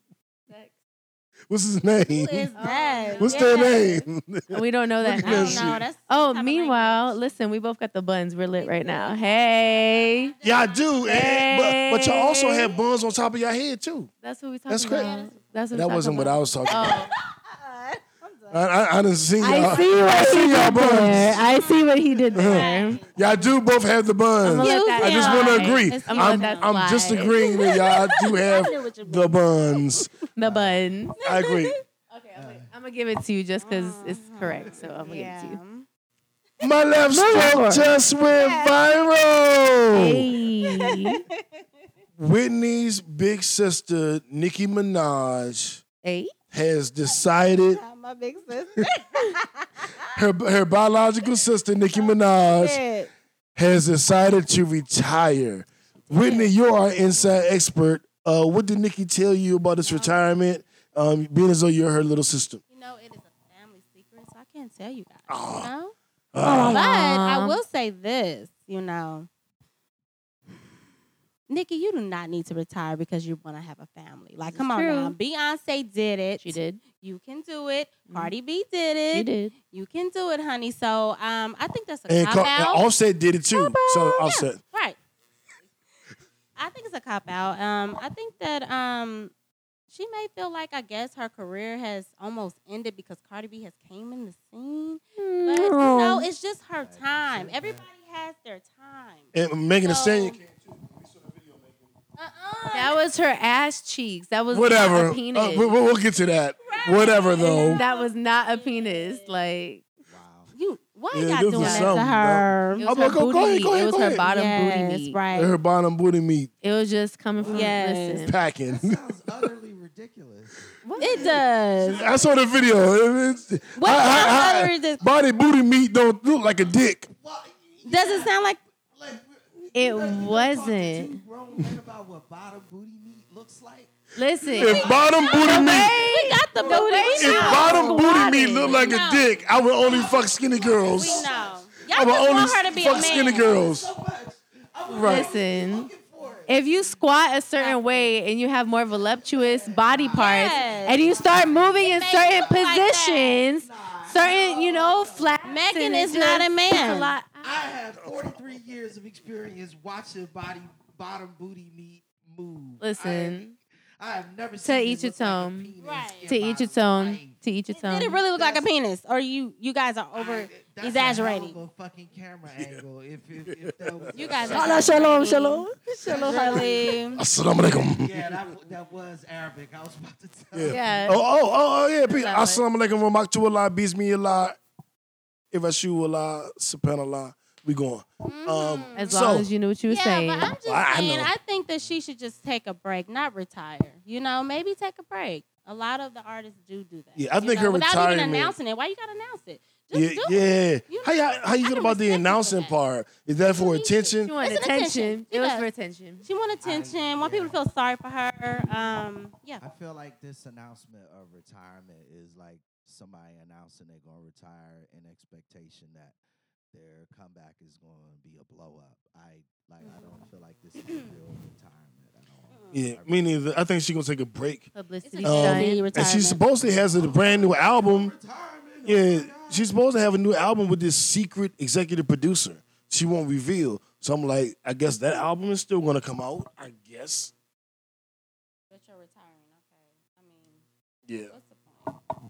What's his name? Who is oh, that? What's Yeah. their name? We don't know that I don't know. That's Oh, some type of meanwhile, language. listen, we both got the buns. We're lit right now. Hey, yeah, I do. And- and- but, but y'all also have buns on top of your head too. that's what we talking That's great. about. That's what That we wasn't talking what I was talking oh. about. I, I, I didn't see y'all. I see what I he see y'all did there. buns. I see what he did there. Y'all do both have the buns. I'ma let that I just want to agree. I'ma I'm, that I'm just agreeing that y'all do have I knew what you the buns. The bun. I agree. Okay, I'm gonna, I'm gonna give it to you just because it's correct. So I'm gonna Yeah. give it to you. My left stroke just went viral. Hey, Whitney's big sister, Nicki Minaj, hey. has decided My big sister. her her biological sister, Nicki Minaj, has decided to retire. Whitney, you're our inside expert. Uh, what did Nicki tell you about this retirement? Um, being as though you're her little sister. You know, it is a family secret, so I can't tell you guys. Oh. You know? Ah. But I will say this, you know. Nicki, you do not need to retire because you want to have a family. Like, This come on true. now. Beyonce did it. She did. You can do it. Mhm. Cardi B did it. She did. You can do it, honey. So um, I think that's a And, cop Car- and out. Offset did it too. So Offset. Right. I think it's a cop out. Um, I think that um, she may feel like I guess her career has almost ended because Cardi B has came in the scene. But you know, it's just her time. Everybody has their time. And Megan Thee So- Stallion came too. Uh-uh. That was her ass cheeks. That was Whatever. Not a penis. Uh, we- we'll get to that. Whatever though. that was not a penis. Like Wow. you why Yeah, y'all doing was that to her? it I'm was like, her go- booty go ahead, meat. go ahead, It was her bottom yes, booty meat. right. Her bottom booty meat It was just coming from Yes. listen. packing. Sounds utterly ridiculous. It does. I saw the video. It's- What I- I- I- color? Body booty meat don't look like a dick. Does it sound like Like, It you ever talked to wasn't. two grown men about what bottom booty meat looks like? Listen. If bottom booty meat, we got the booty? if bottom booty meat look like a dick, I would only fuck skinny girls. We know. I Y'all would just only want her to be a fuck man. skinny girls. Right. Listen. If you squat a certain way and you have more voluptuous body parts, Yes. and you start moving in certain look like positions, certain you know flat. Megan is not a man. A lot. I have 43 years of experience watching body bottom booty meat move. Listen. I, I have never seen each its own. penis Right. To each its own. To each its own. Did it really look like a penis, or you you guys are over? I- that's exaggerating. A hell of a fucking camera angle. If, if, if that was You guys Shalom, are shalom, shalom, shalom. shalom, Halim. Assalamu alaikum. Yeah, that, that was Arabic. I was about to tell Yeah. you. Yeah. Oh, oh, oh, oh, yeah. Peace. Love it. Assalamu alaikum wa rahmatullah. Bismillah. Ivashu Allah. Subhanallah. We going. Um, As so, long as you knew what you were yeah, saying. but I'm just I- I saying, know. I think that she should just take a break, not retire. You know, maybe take a break. A lot of the artists do do that. Yeah, I you think know, her without retirement- even announcing it. Why you gotta announce it? Just yeah, do it. yeah. You how, know, you how you feel about the respect announcing part? Is that for She attention? She wanted It's attention. attention. It was for attention. She want attention. Want people to feel sorry for her. Um, yeah. I feel like this announcement of retirement is like somebody announcing they're going to retire in expectation that their comeback is going to be a blow up. I like. I don't feel like this is a real retirement at all. Yeah, I me neither. I think she's gonna take a break. Publicity Um, stunt. and she supposedly has a brand new album. Retirement. Yeah, she's supposed to have a new album with this secret executive producer. She won't reveal. So I'm like, I guess that album is still gonna come out. I guess. But you're retiring, okay. I mean, Yeah.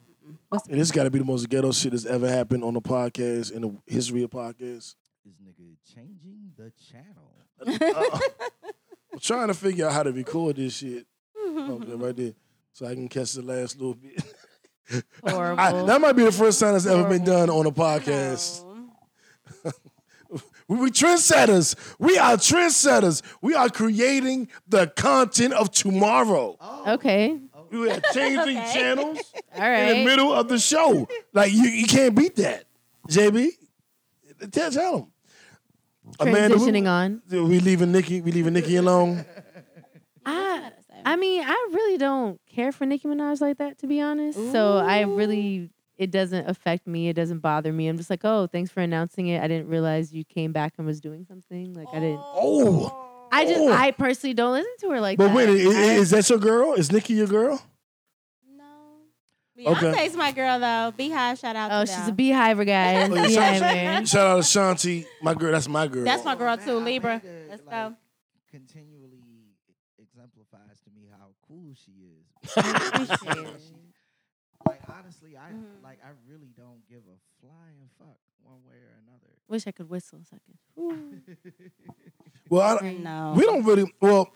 What's the point? What's And this got to be the most ghetto shit that's ever happened on the podcast in the history of podcasts. This nigga changing the channel. Uh, I'm trying to figure out how to record this shit Okay, right there, so I can catch the last little bit. Horrible. I- that might be the first time that's ever been done on a podcast. No. We, we trendsetters. We are trendsetters. We are creating the content of tomorrow. okay. We are changing Okay. channels All in the middle of the show. Like you, you can't beat that, JB. Tell, tell them. Transitioning on. we, we leaving Nicki. We leaving Nicki alone. I, I mean, I really don't care for Nicki Minaj like that, to be honest. So I really, it doesn't affect me. It doesn't bother me. I'm just like, oh, thanks for announcing it. I didn't realize you came back and was doing something. Like I didn't. Oh, I just, Oh. I personally don't listen to her like that. but that. wait, is, I- is that your girl? Is Nicki your girl? No. Okay. Beyonce's my girl though. BeyHive, shout out to. Oh, to she's a them. beehiver guy. Oh, BeyHive shout, man. shout out to Shanti, my girl. That's my girl. That's my girl man, too, I Libra. Let's like, go. Continually exemplifies to me how cool she is. appreciate it. like honestly, I Mhm. like I really don't give a flying fuck one way or another. Wish I could whistle a second. Well, I, No. we don't really. Well,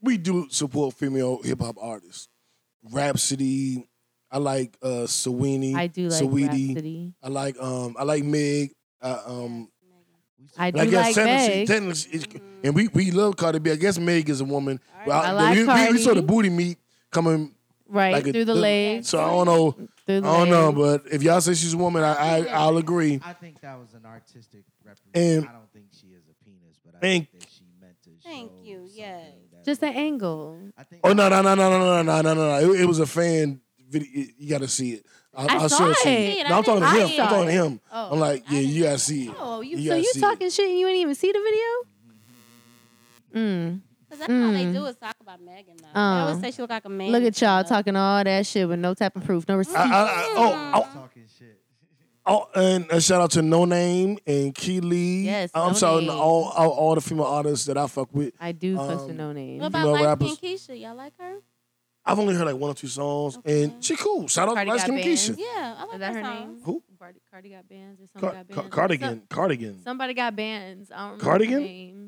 we do support female hip hop artists. Rapsody. I like uh Sawini. I do like Saweetie. Rapsody. I like um I like Meg. Uh, um I do I guess like technically, Meg. technically it's- and we, we love Cardi B. I guess Meg is a woman. Well, I like we, we- we saw the booty meat coming. Right Like through the the- legs. So I don't know. Through I don't know, but if y'all say she's a woman, I, I I'll agree. I think that was an artistic And- representation. I don't think she is a penis, but I And- think that she meant to show. Thank show you, yes. something that just an angle. I think Oh no no no no no no no no no no! It, it was a fan video. You got to see it. I, I I'll saw show it. you. I No, I'm talking to him. I'm talking to him. Oh. I'm like, yeah, you gotta see it. Oh, you, You so you see talking shit and you didn't even see the video? Mm. Cause that's all they Mm. do is talk about Megan. Though. they Uh, always say she look like a man. Look at y'all stuff. talking all that shit with no type of proof, no receipt. I, I, I, oh, oh, talking shit. oh, and a shout out to Noname and Key Lee. Yes, I'm No sorry, all, all all the female artists that I fuck with. I do fuss with Um, no name. What about female Light rappers. Skin Keisha? Y'all like her? I've only heard like one or two songs, Okay. and she cool. Shout out to Cardi Light Skin. Keisha. Yeah, I like Is that her songs. name? Who? Cardi, Cardi got bands or somebody Car- got bands. Cardigan. Some- Cardigan. somebody got bands. I don't remember Cardigan?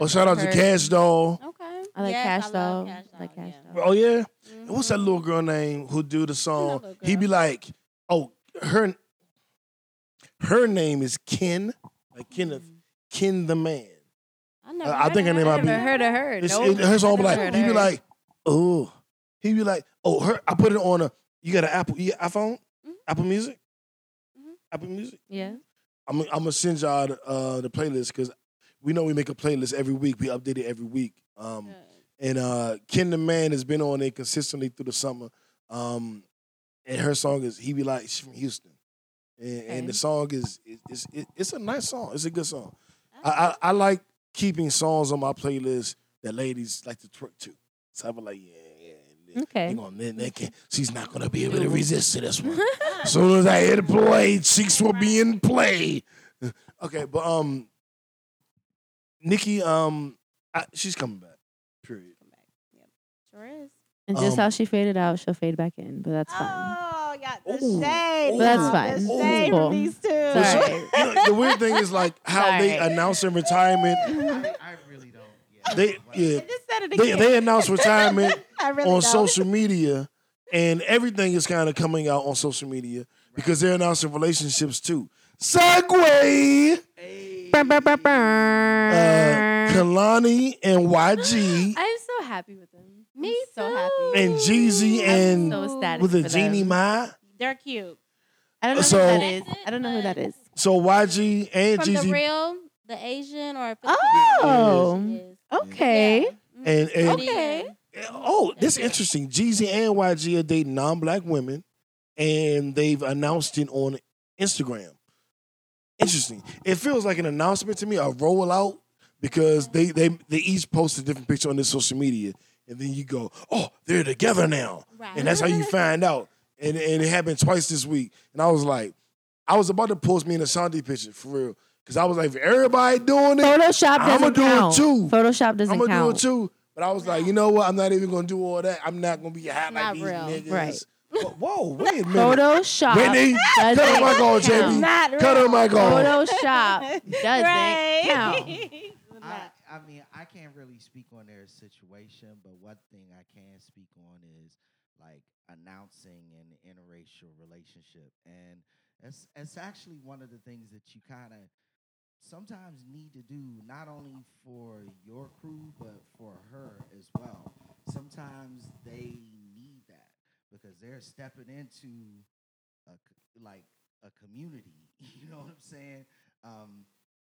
The name. Oh, shout out to her. Kash Doll. Okay. I like yes, Cash I love Doll. Cash I like Doll, Cash. Doll. Oh yeah. Mhm. What's that little girl name who do the song? little He girl. be like, oh, her her name is Ken, like Kenneth, Ken the man. I, never Uh, I heard think her of name might be- Never heard of her. It's, Nope. it, her song be like, heard he of be her. like, oh, he be like, oh, her. I put it on a. You got an Apple, you got iPhone, Mhm. Apple Music, Mhm. Apple Music. yeah. I'm I'm gonna send y'all the, uh, the playlist because we know we make a playlist every week. We update it every week. Um, and uh, Ken the Man has been on it consistently through the summer. Um, and her song is he be like she's from Houston, and, and the song is it, it's it's a nice song. It's a good song. I, I I like keeping songs on my playlist that ladies like to twerk to. So I'm like, yeah, yeah. Okay. They gonna, they, they can, she's not gonna be able to resist to this one. as soon as I hit the play, cheeks will be in play. Okay, but um, Nicki, um, I, she's coming back. Period. yep Sure is. And just Um, how she faded out, she'll fade back in, but that's fine. Oh, got the Ooh. shade. But that's y'all, fine. The Ooh. shade Cool. from these two. But so- you know, the weird thing is like how they Sorry. announce their retirement. I, I really don't. Yeah, They but- yeah, just said it they again. they announce retirement really on don't. social media, and everything is kind of coming out on social media because they're announcing relationships too. Segue. Uh, Kehlani and YG I'm so happy with them. Me I'm so too. happy. and Jeezy and so ecstatic with the for Jeannie them. Ma. They're cute. I don't know So- who that is. I don't know who that is. So YG and From the Jeezy real, the Asian or Oh. Yes. Okay. and, and Okay. oh, this is interesting. Jeezy and YG are dating non-black women, and they've announced it on Instagram. Interesting. It feels like an announcement to me, a rollout, because they they they each post a different picture on their social media, and then you go, oh, they're together now, Right. and that's how you find out. And and it happened twice this week, and I was like, I was about to post me and Ashanti picture for real, because I was like, everybody doing it, Photoshop I'ma doesn't do it too. Photoshop doesn't I'm gonna count. do it too. But I was like, you know what? I'm not even gonna do all that. I'm not gonna be hot like not these real. niggas. Right. Whoa, Whoa, wait a minute. Photoshop Whitney, cut doesn't her mic on, count. JB. Not Cut her real. mic on. Photoshop doesn't Right. count. I, I mean, I can't really speak on their situation, but one thing I can speak on is like announcing an interracial relationship, and it's it's actually one of the things that you kind of sometimes need to do, not only for your crew but for her as well. Sometimes they need that because they're stepping into a like a community. You know what I'm saying? Um,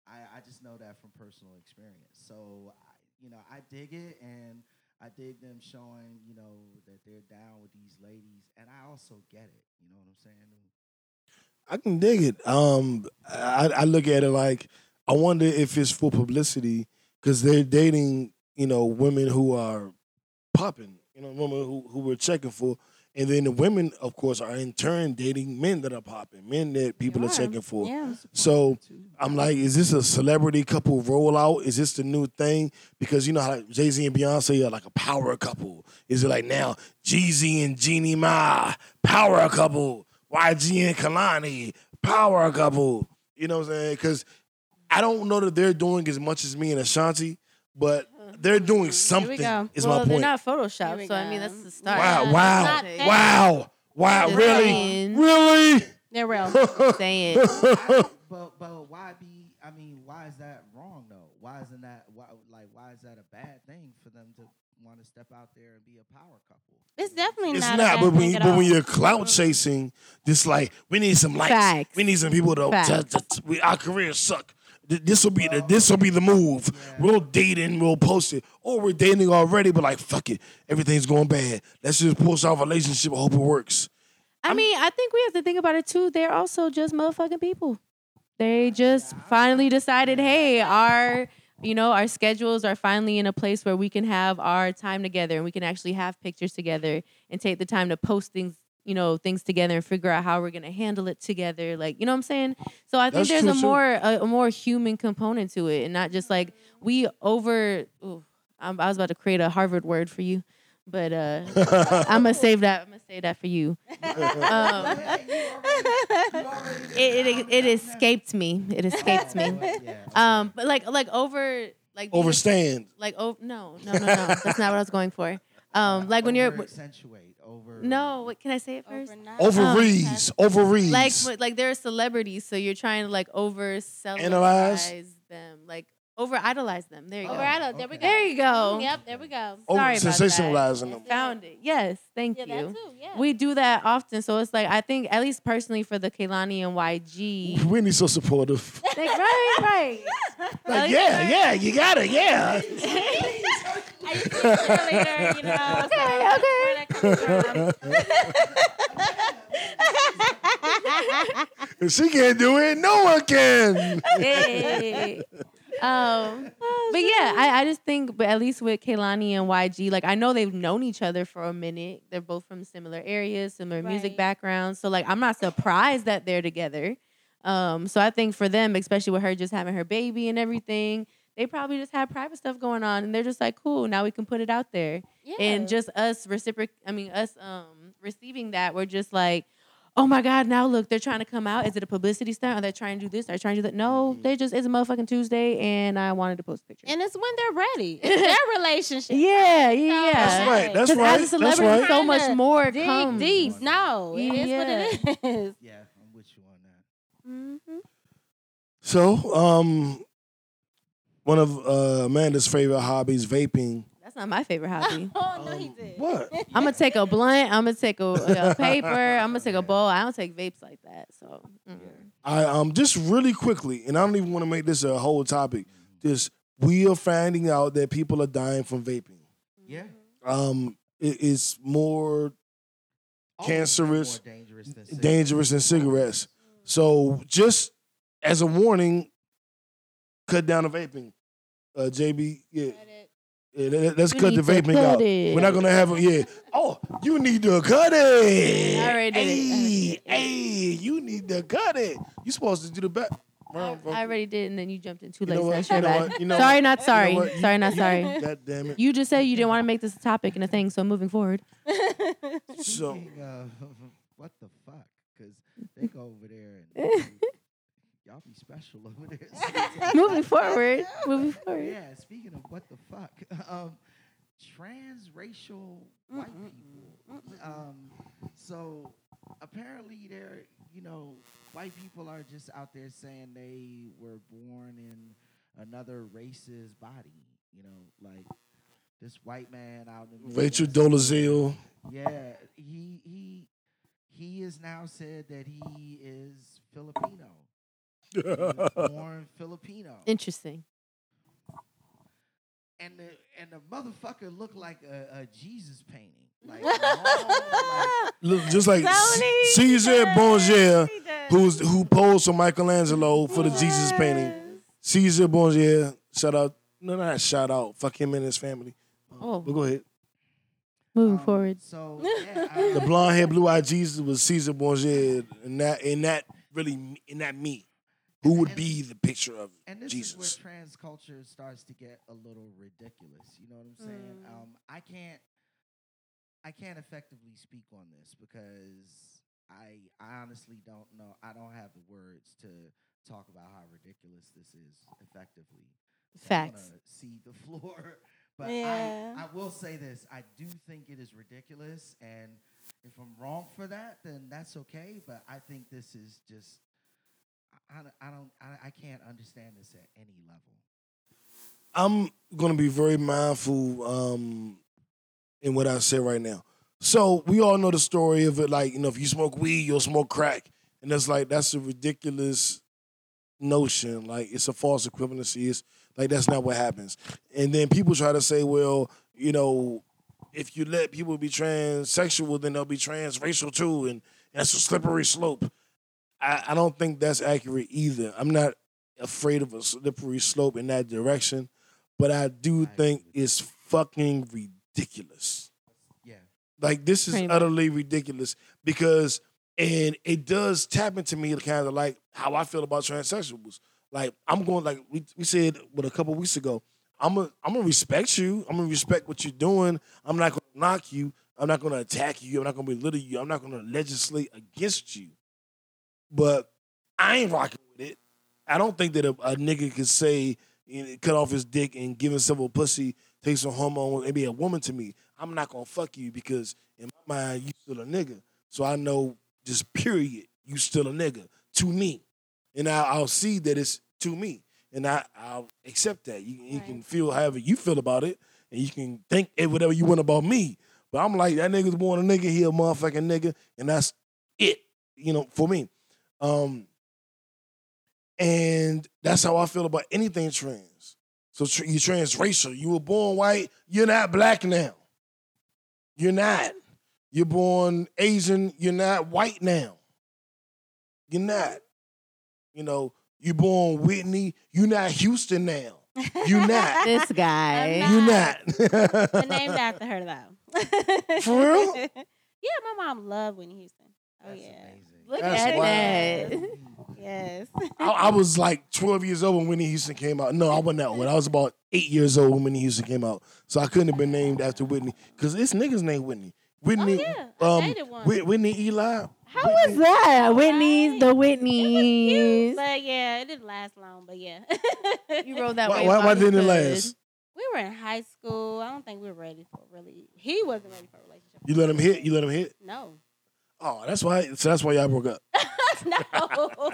I, I just know that from personal experience. So, I, you know, I dig it and I dig them showing, you know, that they're down with these ladies. And I also get it. You know what I'm saying? I can dig it. Um, I, I look at it like I wonder if it's for publicity because they're dating, you know, women who are popping, you know, women who, who we're checking for. And then the women, of course, are in turn dating men that are popping, men that people are checking for. Yeah. So I'm like, is this a celebrity couple rollout? Is this the new thing? Because you know how Jay Z and Beyonce are like a power couple. Is it like now Jeezy and Jeannie Mai power couple? YG and Kehlani power couple? You know what I'm saying? Because I don't know that they're doing as much as me and Ashanti, but they're doing something. go. Is well, my they're point. not Here Photoshop, so I go. mean that's the start. wow! Yeah, Wow! not. Wow! Wow! Just Really? saying. Really? They're real. Saying but but why be? I mean, why is that wrong though? Why isn't that why like why is that a bad thing for them to want to step out there and be a power couple? It's definitely not. It's not. not, a but when, thing you- at but all. when you're clout chasing, just like we need some likes, Facts. we need some people to, Facts. to, to- we, our careers suck. This will be the this will be the move. We'll date and we'll post it, or we're dating already, but like fuck it, everything's going bad. Let's just post our relationship. I hope it works. I mean, I think we have to think about it too. They're also just motherfucking people. They just finally decided, hey, our you know, our schedules are finally in a place where we can have our time together and we can actually have pictures together and take the time to post things, you know, things together and figure out how we're gonna handle it together. Like, you know what I'm saying? So I think That's there's true, a too. more a, a more human component to it and not just like we over. Ooh, I'm, I was about to create a Harvard word for you, but uh, I'm gonna save that. I'm gonna save that for you. Um, it, it it escaped me. It escaped me. Um, but like like over like being- Overstand. like oh no no no no that's not what I was going for. Um, like when you're accentuate over. no, what can I say it first? Overnight. Overreads. Overreads. Like but, like they're celebrities, so you're trying to like over Analyze? them, like over idolize them. There you Over go. idol. There we go. There you go. Mm-hmm, yep. There we go. Over Sorry about that. sensationalizing them. Found it. Yes, thank Yeah, you. that too. Yeah. We do that often, so it's like I think at least personally for the Kehlani and YG. Whitney's so supportive. like, right, right. Like, yeah, yeah, you got it, yeah. I used to be you know. Okay, okay. Where that coming from? If she can't do it, no one can. Hey. Um, but yeah, I, I just think, but at least with Kehlani and YG, like I know they've known each other for a minute. They're both from similar areas, similar music backgrounds. So like I'm not surprised that they're together. Um, so I think for them, especially with her just having her baby and everything, they probably just have private stuff going on, and they're just like, cool. Now we can put it out there, Yeah. and just us reciproc. I mean, us um receiving that, we're just like. oh my God, now look, they're trying to come out. Is it a publicity stunt? Are they trying to do this? Are they trying to do that? No, they just, it's a motherfucking Tuesday and I wanted to post a picture. And it's when they're ready. It's their relationship. yeah, yeah, yeah. That's right. That's 'Cause right. as a That's right. so much more Dig comes. deep. No, it is what it is. Yeah, I'm with you on that. mm-hmm. So, um, one of uh, Amanda's favorite hobbies, vaping. That's not my favorite hobby. Oh no, he did. What? I'm gonna take a blunt. I'm gonna take a, a paper. I'm gonna take a bowl. I don't take vapes like that. So mm. I um just really quickly, and I don't even want to make this a whole topic. Just we are finding out that people are dying from vaping. Yeah. Um, it is more Always Cancerous, more dangerous than cigarettes. dangerous than cigarettes. So just as a warning, cut down the vaping. Uh, JB, yeah, yeah let- let's We cut the vaping cut out. it. We're not gonna have it. Yeah. Oh, you need to cut it. I already did hey, it. hey, you need to cut it. You supposed to do the back. I, I already did, and then you jumped in too You late. know so what? that's You know bad. what? You know sorry, what? not You know sorry. You- sorry, not you- sorry. God damn it. You just said you didn't want to make this a topic and a thing, so moving forward. So Speaking of, what the fuck? Because they go over there and y'all be special over there. moving forward. Moving forward. Yeah, speaking of what the fuck, um, transracial white people. Um, so apparently, they're you know, white people are just out there saying they were born in another race's body. You know, like this white man out in the Rachel Midwest. Dolezal. Yeah, he he he has now said that he is Filipino. He born Filipino. Interesting. and the and the motherfucker looked like a, a Jesus painting. Like, long, like Look, just like Tony, Caesar Borgia, he who's who posed for Michelangelo for the Jesus painting. Caesar Borgia, shout out, no, not shout out, fuck him and his family. Oh, But go ahead. moving um, forward. So yeah, I- The blonde hair, blue eyed Jesus was Caesar Borgia, and that and that really and that me, who would be the picture of Jesus? and this Jesus. is where trans culture starts to get a little ridiculous. You know what I'm saying? Mm. Um, I can't I can't effectively speak on this because I I honestly don't know. I don't have the words to talk about how ridiculous this is effectively. So I Facts. wanna See the floor. But Yeah. I, I will say this. I do think it is ridiculous. And if I'm wrong for that, then that's okay. But I think this is just, I, don't, I, I can't understand this at any level. I'm gonna be very mindful um, in what I say right now. So we all know the story of it. Like you know, if you smoke weed, you'll smoke crack, and that's like that's a ridiculous notion. Like it's a false equivalency. It's like that's not what happens. And then people try to say, well, you know, if you let people be transsexual, then they'll be transracial too, and that's a slippery slope. I, I don't think that's accurate either. I'm not afraid of a slippery slope in that direction, but I do I think it's fucking ridiculous. Yeah. Like this is Pretty much. utterly ridiculous because and it does tap into me kind of like how I feel about transsexuals. Like I'm going like we, we said what a couple weeks ago. I'm gonna I'm gonna respect you. I'm gonna respect what you're doing. I'm not gonna knock you. I'm not gonna attack you. I'm not gonna belittle you. I'm not gonna legislate against you. But I ain't rocking with it. I don't think that a, a nigga could say you know, cut off his dick and give himself a pussy, take some hormone, and be a woman to me. I'm not gonna fuck you because in my mind you still a nigga. So I know just period, you still a nigga to me, and I, I'll see that it's to me, and I I'll accept that. You, you can feel however you feel about it, and you can think whatever you want about me. But I'm like that nigga's born a nigga, he a motherfucking nigga, and that's it. You know, for me. Um, and that's how I feel about anything trans. So tr- you transracial. You were born white. You're not black now. You're not. You're born Asian. You're not white now. You're not. You know, you're born Whitney. You're not Houston now. You're not. This guy. I'm you not. But not. named after her though. For real? Yeah, my mom loved Whitney Houston. Oh That's yeah. amazing. Look That's at wild. that. Yes. I, I was like 12 years old when Whitney Houston came out. No, I wasn't that old. I was about eight years old when Whitney Houston came out. So I couldn't have been named after Whitney because this niggas named Whitney. Whitney, oh yeah. Um, dated one. Whit- Whitney Eli. How was that? Whitney's, the It was Whitneys. cute, but yeah, it didn't last long. But yeah, You rode that Why, way. why, why didn't it last? we were in high school. I don't think we were ready for really. He wasn't ready for a relationship. You let him hit. You let him hit. No, Oh, that's why. So that's why y'all broke up. no.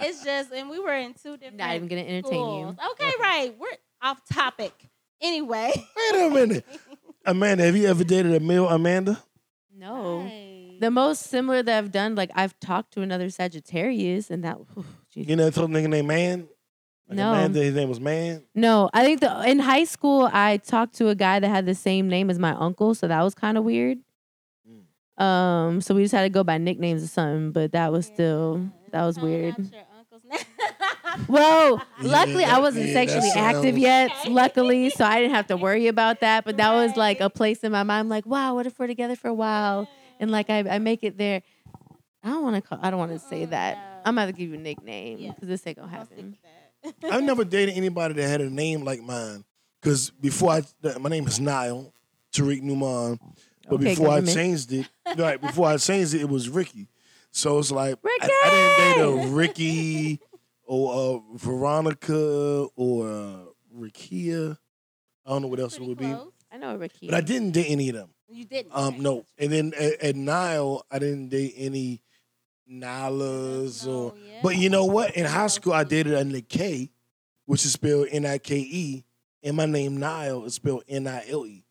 it's just, and we were in two different. Not even gonna entertain schools. you. Okay, uh-uh. right. We're off topic. Anyway. Wait a minute, Amanda. Have you ever dated a male Amanda? No. Right. The most similar that I've done, like I've talked to another Sagittarius, and that. whew, Jesus. You never told a nigga named Man. Like No. Amanda, his name was Man. No, I think the in high school I talked to a guy that had the same name as my uncle, so that was kind of weird. Um, so we just had to go by nicknames or something, but that was still that was weird. out your. Well, Yeah, luckily I wasn't yeah, sexually active sounds- yet, Okay. luckily, so I didn't have to worry about that. But that was like a place in my mind. Like, wow, what if we're together for a while and like I, I make it there? I don't want to call. I don't want to say that. I'm about to give you a nickname Yeah. because this ain't gonna I'll happen. I've never dated anybody that had a name like mine. Because before I, my name is Nile Tariq Newman. But Okay, before government. I changed it, right before I changed it, it was Ricky. So it's like I, I didn't date a Ricky or a Veronica or a Rikia. I don't know what else it would be. I know Ricky. but I didn't date any of them. You didn't. Um, no. And then at, at Nile, I didn't date any Nylas or. But you know what? In high school, I dated a Nikay, which is spelled N I K E, and my name Nile is spelled N I L E.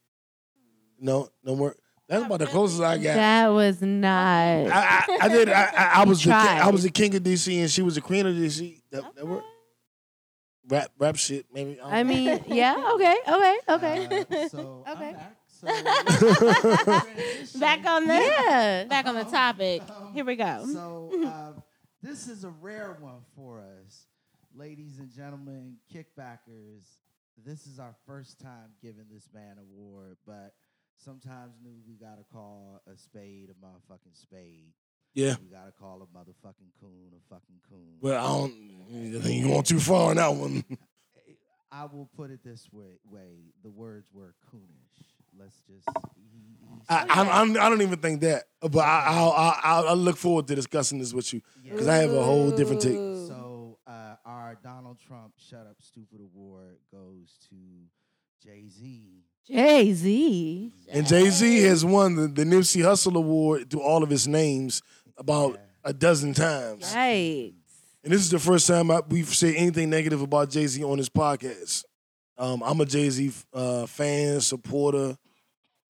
No, no more. That's about the closest I got. that was not. I, I, I did. I, I, I was the king, I was the king of DC, and she was the queen of DC. That, that Okay. worked. Rap, rap shit, maybe. don't I know. mean, yeah, okay, okay, okay. Uh, so Okay. I'm back. So Back on the yeah. back on the topic. Um, Here we go. So uh, this is a rare one for us, ladies and gentlemen, kickbackers. This is our first time giving this man award, but sometimes new we gotta call a spade a motherfucking spade. yeah. We gotta call a motherfucking coon a fucking coon. Well, I don't. I think you going too far on that one. I will put it this way: way the words were coonish. Let's just. He, I, I, I, I don't even think that, but I, I'll, I'll, I'll look forward to discussing this with you because I have a whole different take. So uh, our Donald Trump Shut Up Stupid Award goes to Jay Z. Jay Z. And Jay Z has won the, the Nipsey Hussle Award to all of his names about a dozen times. Yikes. And this is the first time I, we've said anything negative about Jay Z on this podcast. Um, I'm a Jay Z uh, fan, supporter.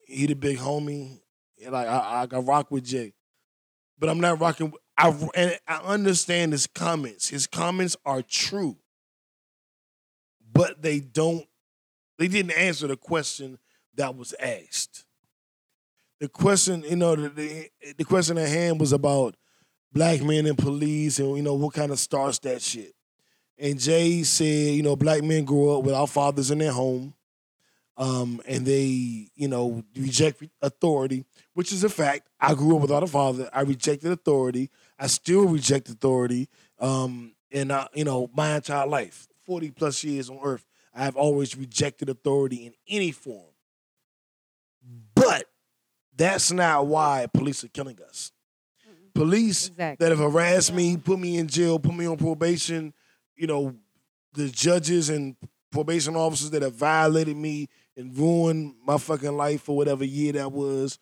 He the big homie. Like I, I, I rock with Jay, but I'm not rocking. I and I understand his comments. His comments are true, but they don't. They didn't answer the question that was asked. The question, you know, the, the, the question at hand was about black men in police and you know what kind of starts that shit. And Jay said, you know, black men grow up without fathers in their home, um, and they, you know, reject authority, which is a fact. I grew up without a father. I rejected authority. I still reject authority. Um, and I, you know, my entire life, forty plus years on Earth, I have always rejected authority in any form. But that's not why police are killing us. Police Exactly. that have harassed me, put me in jail, put me on probation, you know, the judges and probation officers that have violated me and ruined my fucking life for whatever year that was.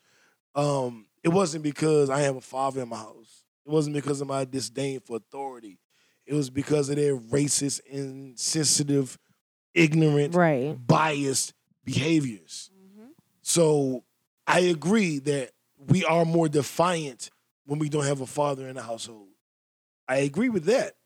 Um, it wasn't because I have a father in my house. It wasn't because of my disdain for authority. It was because of their racist, insensitive, ignorant, Right. biased behaviors. Mhm. So I agree that we are more defiant when we don't have a father in the household. I agree with that.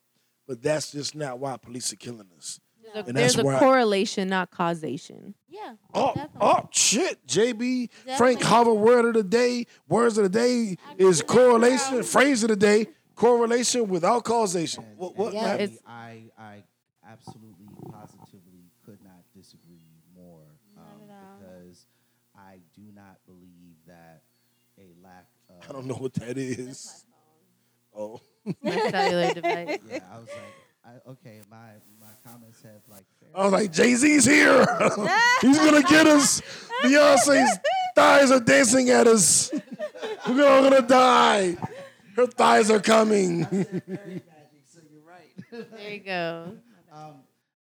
But that's just not why police are killing us. No. And There's that's a where I- correlation, not causation. Yeah. Oh, Definitely. oh shit. JB, Frank Definitely. Harvard word of the day, words of the day I is correlation, phrase of the day, correlation without causation. And- What, and what Yeah, Matt? it's- I, I absolutely, positively could not disagree more Not um, at all. because I do not believe that a lack of. I don't know what that is. Oh. My cellular device. Yeah, I was like, I, okay, my my comments have like. I was like, Jay Z's here. He's gonna get us. Beyonce's thighs are dancing at us. We're all gonna die. Her thighs are coming. I said fairy magic, so you're right. There you go. um,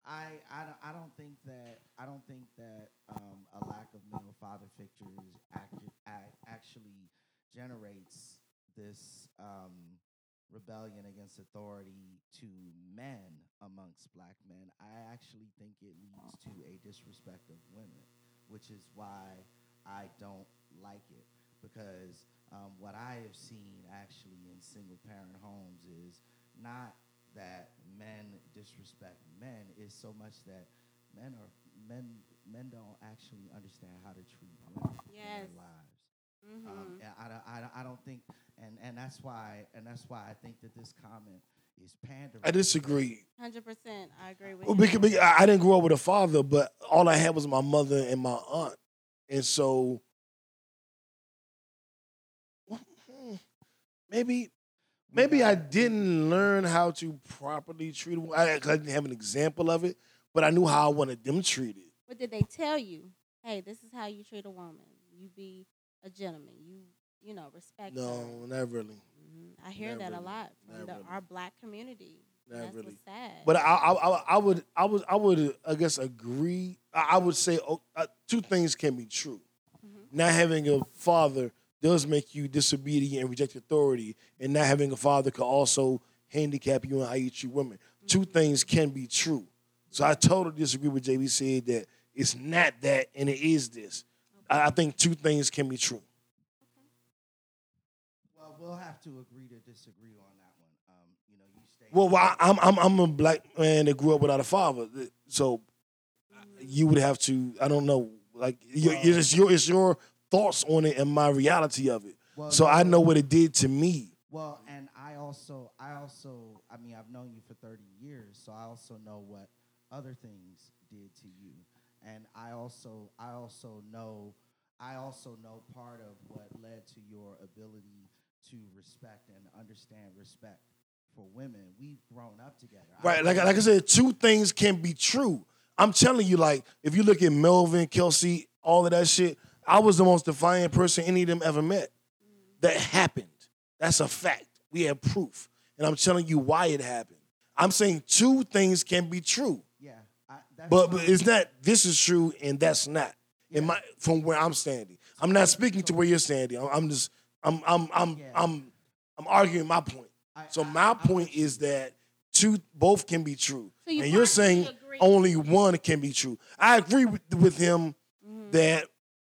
I, I, don't- I don't think that I don't think that um, a lack of male father figures actu- ac- actually generates this um, rebellion against authority to men amongst black men. I actually think it leads to a disrespect of women, which is why I don't like it because um, what I have seen actually in single parent homes is not that men disrespect men is so much that men are men men don't actually understand how to treat women in their lives. Mhm. Um, I, don't- I, I don't think and, and that's why and that's why I think that this comment is pandering. I disagree. Hundred percent, I agree with Well, you. because, because I I didn't grow up with a father, but all I had was my mother and my aunt, and so maybe maybe I didn't learn how to properly treat. a wo- I, 'cause I didn't have an example of it, but I knew how I wanted them treated. What did they tell you? Hey, this is how you treat a woman. You be a gentleman. You you know respect. No, her. not really. Mhm. I hear Not that a lot from the, really. our black community. Not That's really. sad. But I, I, I, would, I would, I would, I guess, agree. I, would say oh, uh, two things can be true. Mhm. Not having a father does make you disobedient and reject authority, and not having a father could also handicap you in how you treat women. Two things can be true. So I totally disagree with JB said that it's not that and it is this. I, think two things can be true. Well, we'll have to agree to disagree on that one. Um, you know, you stay. Well, well, I'm, I'm, I'm a black man that grew up without a father, so you would have to. I don't know. Like, Well- it's your, it's your thoughts on it and my reality of it. Well, So I know what it did to me. Well, and I also, I also, I mean, I've known you for 30 years, so I also know what other things did to you, and I also, I also know, I also know part of what led to your ability to respect and understand respect for women. We've grown up together. Right, like like I said, two things can be true. I'm telling you, like if you look at Melvin, Kelsey, all of that shit, I was the most defiant person any of them ever met. That happened. That's a fact. We have proof, and I'm telling you why it happened. I'm saying two things can be true, Yeah, I, that's but, but it's not. This is true, and that's not. In my from where I'm standing, I'm not speaking to where you're standing. I'm, I'm just I'm I'm I'm Yeah. I'm I'm arguing my point. I- So my I'm point with you. is that two both can be true, So you and you're saying agree. only one can be true. I agree with, with him Mhm. that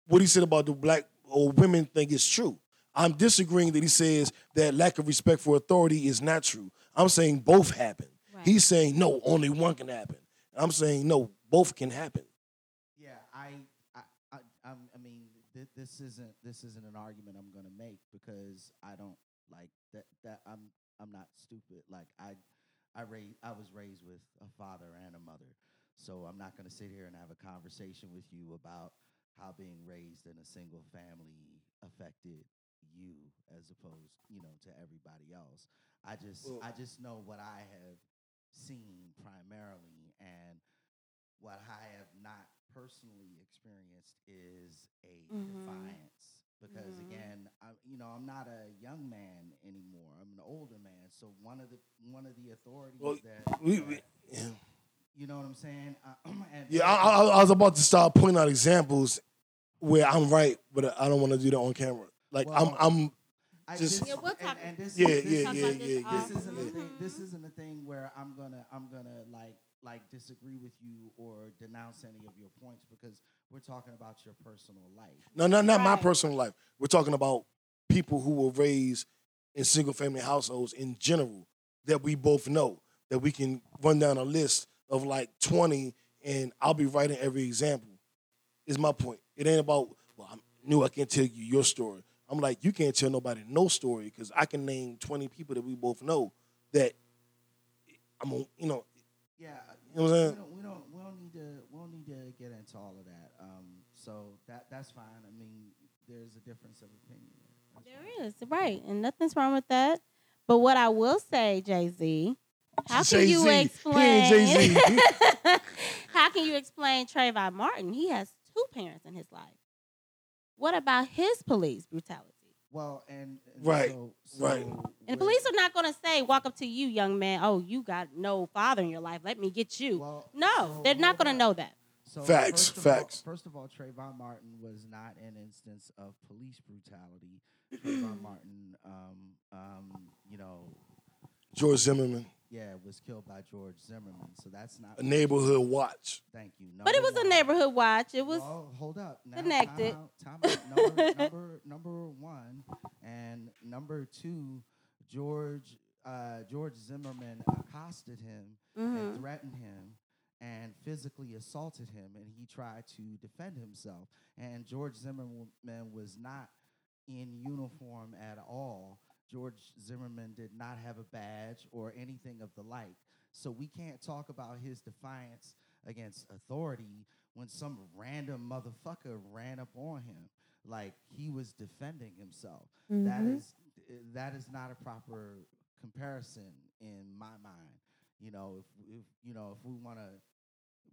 what he said about the black or women thing is true. I'm disagreeing that he says that lack of respect for authority is not true. I'm saying both happen. Right. He's saying no, only one can happen. I'm saying no, both can happen. Yeah, I, I, I, I'm, mean, th- this isn't this isn't an argument I'm going to make because I don't like that. That I'm I'm not stupid. Like I, I raised I was raised with a father and a mother, so I'm not going to sit here and have a conversation with you about how being raised in a single family affected you as opposed, you know, to everybody else. I just Well- I just know what I have seen primarily what I have not personally experienced is a Mhm. defiance because Mhm. again I, you know i'm not a young man anymore i'm an older man so one of the one of the authorities Well, that We, that- we- yeah. you know what i'm saying uh, and Yeah, I, I, I was about to start pointing out examples where I'm right, but I don't want to do that on camera. Like Well, I'm, I'm I just- this- Yeah, we'll and- and this, Yeah, this, yeah, yeah, yeah, this yeah. this isn't a Mhm. thing. This isn't a thing where I'm gonna I'm gonna like like disagree with you or denounce any of your points because we're talking about your personal life. no, no, not my personal life. We're talking about people who were raised in single family households in general that we both know that we can run down a list of like 20 and I'll be writing every example. Is my point. It ain't about well, I knew I can't tell you your story. I'm like you can't tell nobody no story because I can name 20 people that we both know that I'm a, you know Yeah, You know what I'm saying? We don't, we don't, we don't need to, we don't need to get into all of that. Um, so that that's fine. I mean, there's a difference of opinion. There. That's fine. There is right, and nothing's wrong with that. But what I will say, Jay Z, how can you Jay-Z. He ain't explain? Jay-Z. how can you explain Trayvon Martin? He has two parents in his life. What about his police brutality? Well, and, and Right, so, right. And the police are not going to say, walk up to you, young man, oh, you got no father in your life. Let me get you. Well, no, so they're not going to know that. So Facts, first facts. All, first of all, Trayvon Martin was not an instance of police brutality. Trayvon Martin, um, um, you know, George Zimmerman, yeah, was killed by George Zimmerman. So that's not a neighborhood watch. Thank you. But it Number was a neighborhood watch. It was Well, hold up. Now, connected. Time out, time out. Number, number, number one and number two, George uh, George Zimmerman accosted him mhm. and threatened him and physically assaulted him, and he tried to defend himself. And George Zimmerman was not in uniform at all. George Zimmerman did not have a badge or anything of the like. So we can't talk about his defiance against authority when some random motherfucker ran up on him like he was defending himself. That Mhm. is that is not a proper comparison in my mind. You know, if, if you know if we want to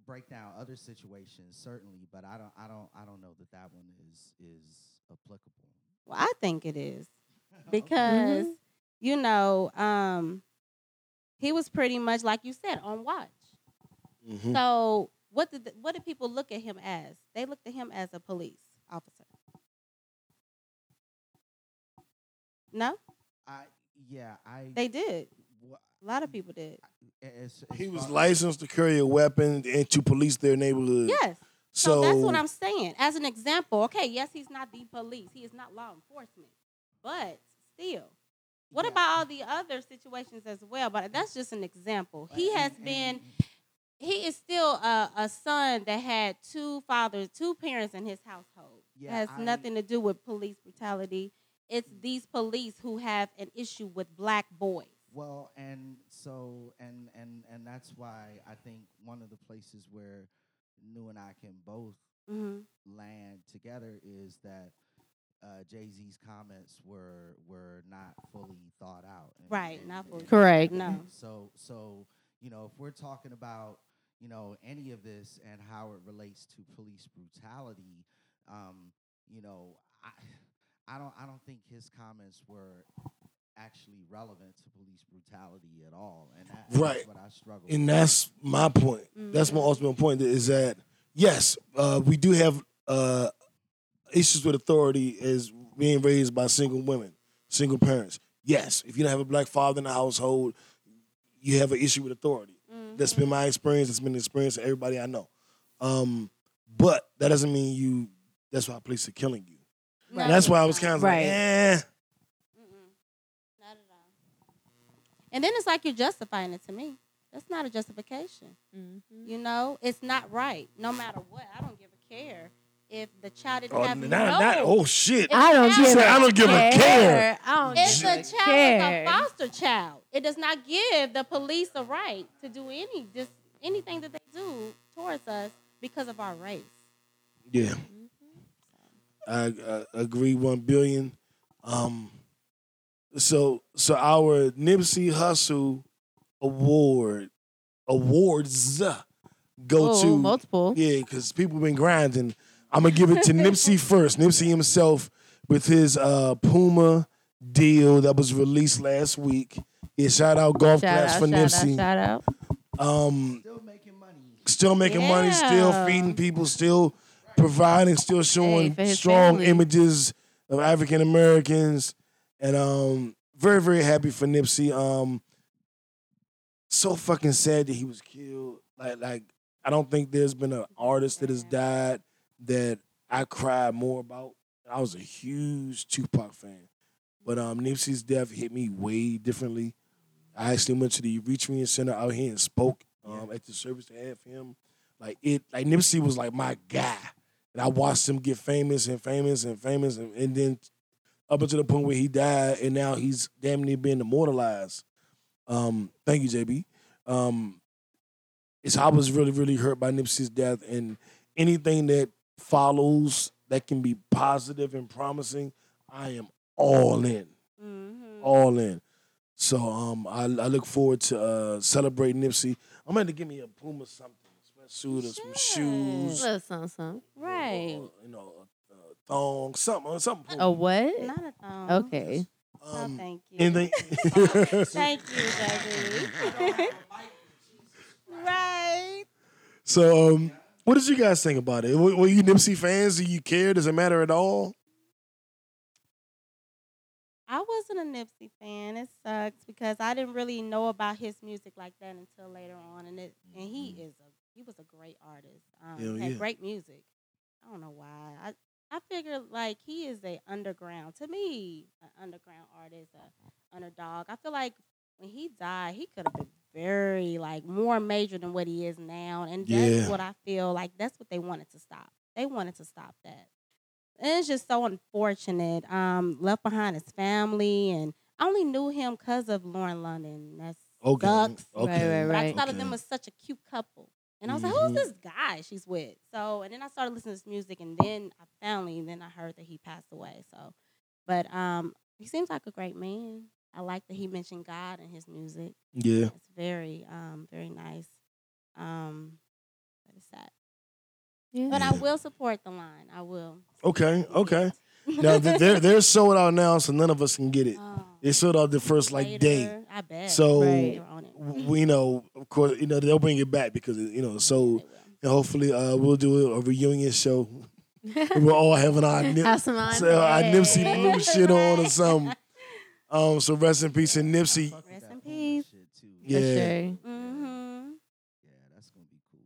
break down other situations, certainly, but I don't I don't I don't know that that one is is applicable. Well, I think it is because you know um, he was pretty much like you said on watch. Mhm. So what did the, what did people look at him as? They looked at him as a police officer. No, I yeah I they did. wha- A lot of people did. as- He was licensed to carry a weapon and to police their neighborhood. Yes. So, So, that's what I'm saying. As an example, okay, yes, he's not the police. He is not law enforcement. But still, what Yeah. about all the other situations as well? But that's just an example. He has been, he is still a, a son that had two fathers, two parents in his household. Yeah, it has I- nothing to do with police brutality. It's these police who have an issue with black boys. Well, and so and and and that's why I think one of the places where New and I can both hmm land together is that uh, Jay Z's comments were were not fully thought out. and- Right, and- not fully- Correct. No. So so you know if we're talking about you know any of this and how it relates to police brutality, um, you know I I don't I don't think his comments were actually relevant to police brutality at all, and that, Right. that's what I struggle. and with. that's my point. That's my Mhm. ultimate point. Is that yes, uh, we do have uh, issues with authority as being raised by single women, single parents. Yes, if you don't have a black father in the household, you have an issue with authority. That's been my experience. That's been the experience of everybody I know. Um, but that doesn't mean you. That's why police are killing you. No, And that's why I was kind of Right. like, eh. Mm-mm. Not at all. And then it's like you're justifying it to me. That's not a justification. Mhm. You know, it's not right. No matter what, I don't give a care if the child didn't Oh, have not, no. not, oh shit. If I don't the give child- said, "I don't give a care." I don't If give the a child care. is a foster child, it does not give the police a right to do any just anything that they do towards us because of our race. Yeah. I, I agree one billion. Um so so our Nipsey Hussle award awards go Oh, to multiple. yeah, because people been grinding. I'm gonna give it to Nipsey first. Nipsey himself with his uh Puma deal that was released last week. Yeah, shout out golf Shout claps out, for shout out, Nipsey. shout out. Um still making money. still making money, still feeding people, still providing, still showing for his strong family. images of African Americans, and um, very very happy for Nipsey. Um, so fucking sad that he was killed. Like like I don't think there's been an artist that has died that I cried more about. I was a huge Tupac fan, but um, Nipsey's death hit me way differently. I actually went to the Reach Me Center out here and spoke um, at the service to have him. Like it, like Nipsey was like my guy, and I watched him get famous and famous and famous, and, and then up until the point where he died, and now he's damn near being immortalized. Um, thank you, JB. Um, it's I was really really hurt by Nipsey's death, and anything that follows that can be positive and promising, I am all in Mm-hmm. all in. So um, I, I look forward to uh, celebrating Nipsey. I'm going to give me a Puma something, a sweatsuit or some should. shoes, Little something, something. Right. or, you know, a, a thong, something, something. A what? Not a thong. Okay. Oh, Um, thank you. anything? Thank you, baby. right. so, um, what did you guys think about it? Were, were you Nipsey fans? Do you care? Does it matter at all? I wasn't a Nipsey fan. It sucks because I didn't really know about his music like that until later on, and it and he is a he was a great artist. Um, Hell had yeah. great music. I don't know why. I I figure like he is a underground to me, an underground artist, a underdog. I feel like when he died, he could have been very like more major than what he is now, and that's Yeah. what I feel like. That's what they wanted to stop. They wanted to stop that. And it's just so unfortunate. Um, left behind his family, and I only knew him because of Lauren London. That's Okay. Sucks. Okay. Right, right, but I right. thought of Okay. them as such a cute couple. And I was Mhm. like, who's this guy she's with? So, and then I started listening to his music, and then I finally, and then I heard that he passed away. So, but um, he seems like a great man. I like that he mentioned God in his music. Yeah. It's very, um, very nice. Um, but it's sad. Yeah. But I will support the line. I will. Okay. Okay. Now they're they're sold out now, so none of us can get it. Oh, They sold out the first like day. I bet. So Right. They're on it. we you know, of course, you know they'll bring it back because you know. So They and hopefully, uh, we'll do a reunion show. We're all having our nip, Have some on. so our Nipsey Hey. Blue shit on or something. Um, so rest in peace and Nipsey. Rest in peace. Yeah. Sure. Mm-hmm. Yeah, that's gonna be cool.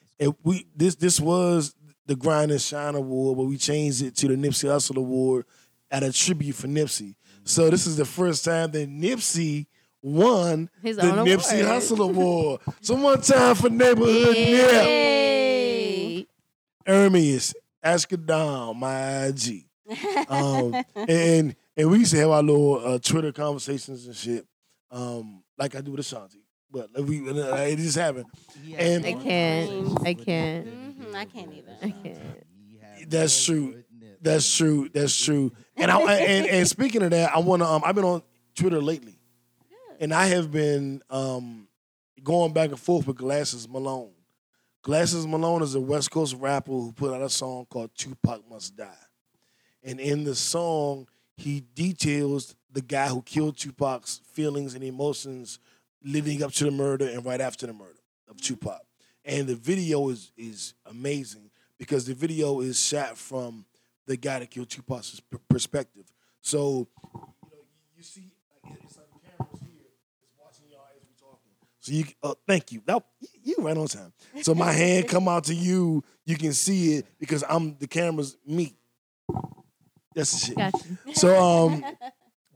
That's And we this this was the Grind and Shine Award, but we changed it to the Nipsey Hussle Award at a tribute for Nipsey. So this is the first time that Nipsey won His the Nipsey award. Hussle Award. So one time for neighborhood Nip. Yay. Ermius, Down, my IG. Um, and and we used to have our little uh, Twitter conversations and shit, um, like I do with Ashanti. But we, uh, it just happened. He And- I can't. I can't. the Mhm, I can't the either. I can't. That's true. That's true. That's true. And I and, and speaking of that, I want to. Um, I've been on Twitter lately, and I have been um, going back and forth with Glasses Malone. Glasses Malone is a West Coast rapper who put out a song called "Tupac Must Die," and in the song, he details the guy who killed Tupac's feelings and emotions leading up to the murder and right after the murder of Tupac. And the video is is amazing because the video is shot from the guy that killed Tupac's perspective. So, you know, you see, like, it's like the cameras here is watching y'all as we talking. So you, uh, thank you. That you, you right on time. So my hand come out to you, you can see it because I'm the camera's me. That's the shit. Gotcha. So um,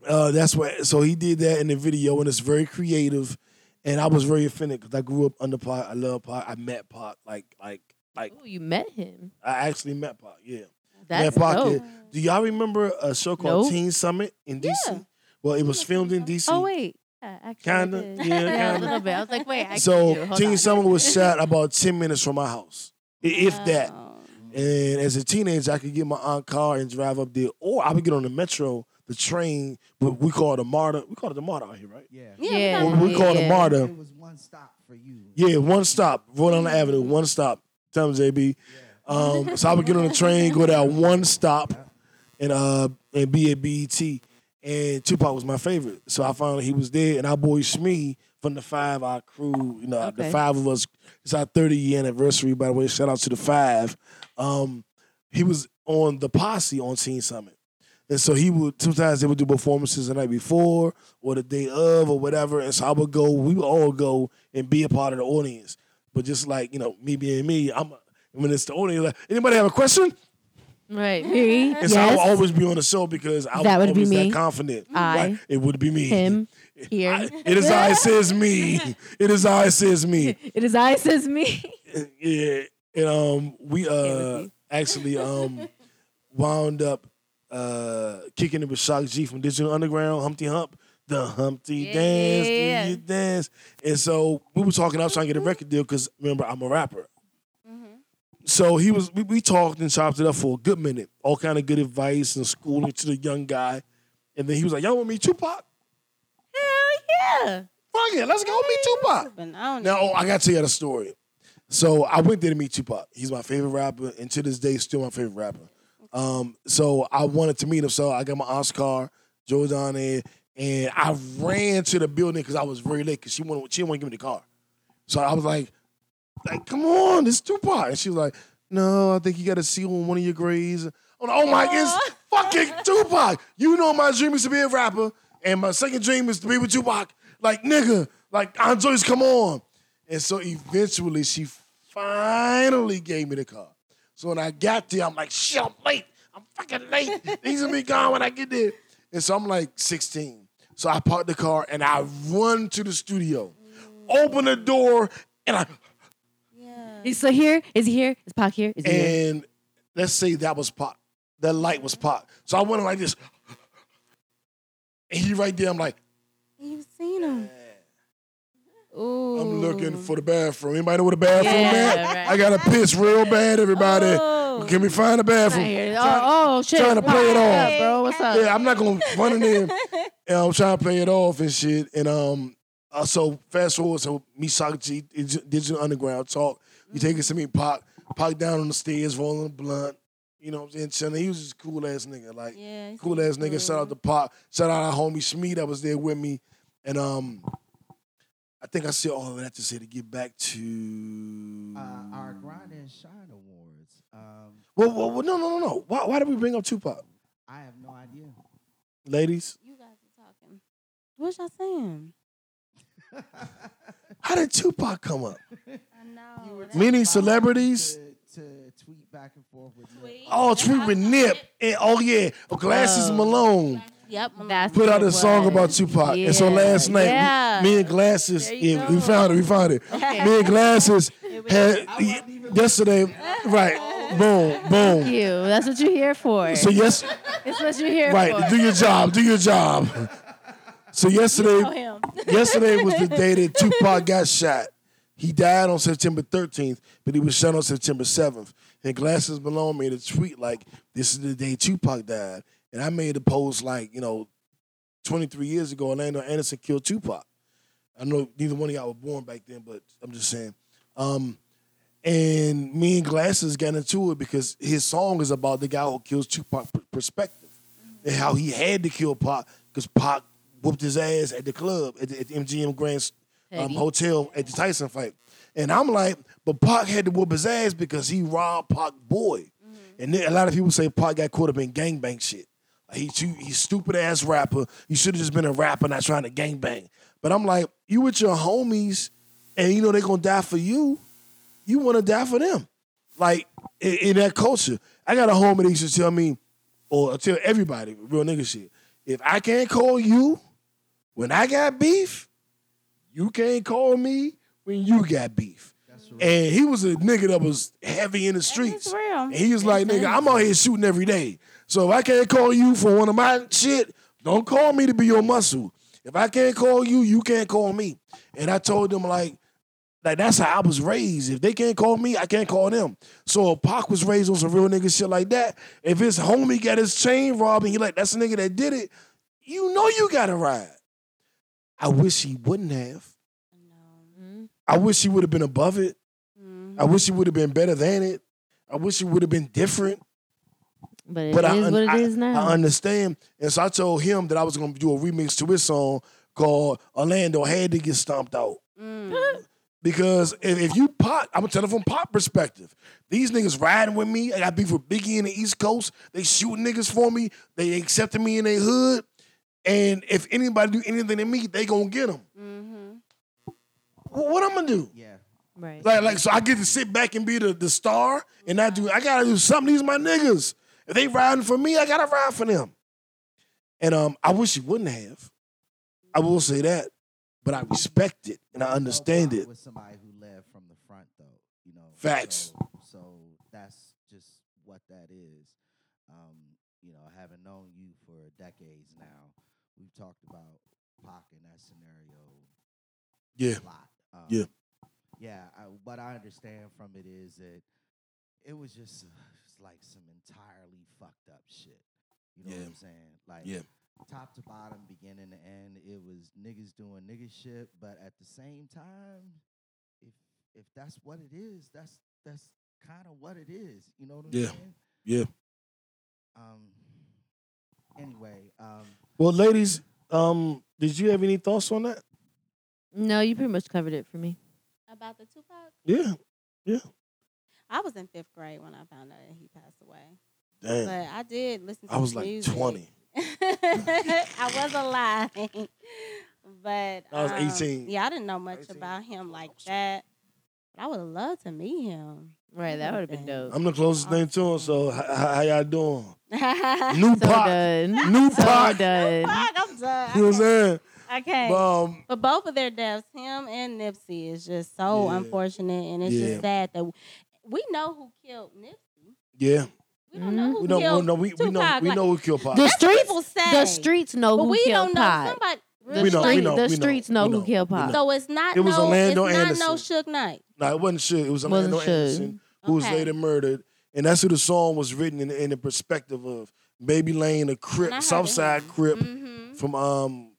uh, that's what. So he did that in the video, and it's very creative. And I was very offended because I grew up under Pac. I love Pac. I met Pac. Like like like Ooh, you met him. I actually met Pac. Yeah. That's met Pac. dope. yeah. Do y'all remember a show called Nope. Teen Summit in DC? Yeah. Well, it was filmed in DC. Oh wait. Yeah, Kinda. did. Yeah, a kinda. little bit. I was like, wait. I so Teen on. Summit was shot about ten minutes from my house, if that. Wow. And as a teenager, I could get my own car and drive up there, or I would get on the metro, the train. But we call it a MARTA. We call it the MARTA out here, right? Yeah. Yeah, Yeah. We call it a Yeah. MARTA. It was one stop for you. Yeah, one stop, Rhode Island Avenue, one stop. Tell me, JB. Um, so I would get on the train, go down one stop, and uh, and be at BET. And Tupac was my favorite, so I found he was there. And our boy Shmee from the Five, our crew, you know, the five of us. It's our 30 year anniversary, by the way. Shout out to the Five. Um, he was on the posse on Teen Summit. And so he would sometimes they would do performances the night before or the day of or whatever. And so I would go, we would all go and be a part of the audience. But just like, you know, me being me, I'm when it's the audience, like, anybody have a question? Right. Me. And so I would always be on the show because I That was would be me. that confident. I. Right. It would be me. Him. Here. I- it is I says me. It is I says me. it is I says me. yeah. And um we uh actually um wound up uh kicking it with Shock G from Digital Underground, Humpty Hump, the Humpty Yeah, Dance, yeah, yeah. you dance? And so we were talking, I was trying to get a record deal because remember I'm a rapper. So he was we, we talked and chopped it up for a good minute, all kind of good advice and schooling to the young guy. And then he was like, Y'all want me Tupac? Hell yeah. Fuck it, let's go meet Tupac. Now, oh, I gotta tell you the story. So I went there to meet Tupac. He's my favorite rapper, and to this day, still my favorite rapper. Um, so I wanted to meet him. So I got my Oscar, Joe down there, and I ran to the building because I was very late because she wanted she didn't want to give me the car. So I was like, like, come on, this is Tupac. And she was like, no, I think you got to see on one of your grades. I'm like, oh my, it's fucking Tupac. You know my dream is to be a rapper, and my second dream is to be with Tupac. Like, nigga, like, Andres, come on. And so eventually she finally gave me the car. So when I got there, I'm like, shit, I'm late. I'm fucking late. Things will be gone when I get there. And so I'm like 16. So I parked the car and I run to the studio, open the door, and I Yeah. He's still here? Is he here? Is Pac here? Is he here? and let's say that was Pac. That light was Pac. So I went like this. And he right there, I'm like, You've seen him. Ooh. I'm looking for the bathroom. Anybody know where the bathroom Yeah, at? right. I gotta piss real bad, everybody. Oh. Can we find a bathroom? here. Try- Oh, oh, shit. trying to play it off. up, bro? What's up? Yeah, I'm not gonna run in there. And I'm trying to play it off and shit. And um, uh, so fast forward, so me Sakachi, Digital Underground talk. You take it to me, Pac, Pac down on the stairs, rolling a blunt. You know what I'm saying? Chilling. He was just a cool ass nigga, like Yeah. cool seems ass nigga. Shout out to cool. Pac. Shout out our homie Shmee that was there with me. And um, I think I said all of that to say to get back to Uh, our Grind and Shine Awards. Um, Well, well, well, no, no, no, no. Why, why did we bring up Tupac, I have no idea. ladies? You guys are talking. What y'all saying? How did Tupac come up? I know. You Meaning celebrities? To, to tweet back and forth with Nip. Tweet. Oh, tweet with Nip. And, oh yeah, oh, Glasses Oh. Malone Yep. That's put out a song about. Tupac. And so last night, Yeah. me, me and Glasses, yeah, we found it. We found it. Me and Glasses had yesterday. Right. Boom. Thank Boom. you. That's what you're here for. So yes, That's what you're here right. for. Right. Do your job. Do your job. So yesterday, yesterday was the day that Tupac got shot. He died on September 13th, but he was shot on September 7th. And Glasses Malone made a tweet like, "This is the day Tupac died," and I made a post like, you know, 23 years ago, Orlando Anderson killed Tupac. I know neither one of y'all were born back then, but I'm just saying. Um, and me and Glasses got into it because his song is about the guy who kills Tupac per- perspective and how he had to kill Pac because Pac whooped his ass at the club at the, at the MGM Grand um, Hotel at the Tyson fight. And I'm like, but Pac had to whoop his ass because he robbed Pac boy. And then a lot of people say Pac got caught up in gangbang shit. Like he too, he's stupid ass rapper. You should have just been a rapper, not trying to gangbang. But I'm like, you with your homies, and you know they gonna die for you. You want to die for them, like in, in that culture. I got a homie that used to tell me, or tell everybody, real nigga shit. If I can't call you when I got beef, you can't call me when you got beef. And he was a nigga that was heavy in the streets. It's real. And he was like, nigga, I'm out here shooting every day. So if I can't call you for one of my shit, don't call me to be your muscle. If I can't call you, you can't call me. And I told them like, like that's how I was raised. If they can't call me, I can't call them. So if Pac was raised on some real nigga shit like that. If his homie got his chain robbed and he like, that's the nigga that did it, you know you gotta ride. I wish he wouldn't have. I wish he would have been above it. Mhm. I wish he would have been better than it. I wish he would have been different. But it is But I, what it I- is now. I understand. And so I told him that I was going to do a remix to his song called Orlando Had to Get Stomped Out. Mm. Because if, if you pop, I'm going to tell it from pop perspective. These niggas riding with me. I got beef with Biggie in the East Coast. They shooting niggas for me. They accepted me in their hood. And if anybody do anything to me, they going to get them. Mhm. What I'm going to do? Yeah. right. Like, like, so I get to sit back and be the, the star, and I do. I gotta do something. These my niggas. If they riding for me, I gotta ride for them. And um, I wish he wouldn't have. I will say that, but I respect it and I understand it. Was somebody who led from the front, though. You know. Facts. So, so that's just what that is. Um, you know, having known you for decades now, we've talked about Pac in that scenario Yeah, a lot. Um, Yeah. Yeah. I, what I understand from it is that it was just uh, just like some entirely fucked up shit. You know Yeah. what I'm saying? Like Yeah. top to bottom, beginning to end, it was niggas doing nigga shit. But at the same time, if if that's what it is, that's that's kind of what it is. You know what I'm Yeah. saying? Yeah. Um. Anyway, um, Well, ladies, um, did you have any thoughts on that? No, you pretty much covered it for me. About the Tupac? Yeah. Yeah. I was in fifth grade when I found out that he passed away. Damn. But I did listen to I was like music. 20. I was alive. but I was um, 18. Yeah, I didn't know much 18. about him like that. But I would have loved to meet him. Right, that would have been dope. I'm the closest thing to him, so h- h- how y'all doing? New so Pac. done. New so Pac. done. I'm done. You know what I'm saying? Okay. can't. But, um, But both of their deaths, him and Nipsey, is just so Yeah. unfortunate, and it's Yeah. just sad that we know who killed Nipsey. yeah. We don't know Mhm. who We don't killed we know we, we know Tupac, we like- know who killed Pac. The That's what streets, people say. the streets know but who we killed don't know. Pac. Somebody The, really We know, we street, know, the we know, streets we know, know, who killed we Pac. know. So it's not It was no, Orlando it's not Anderson. no Suge Knight. No, it wasn't Suge. It was Wasn't Orlando Suge. Anderson, who was Okay. later murdered. And that's who the song was written in, in the perspective of Baby Lane, a And I Crip, heard Southside him. Crip Mhm. from um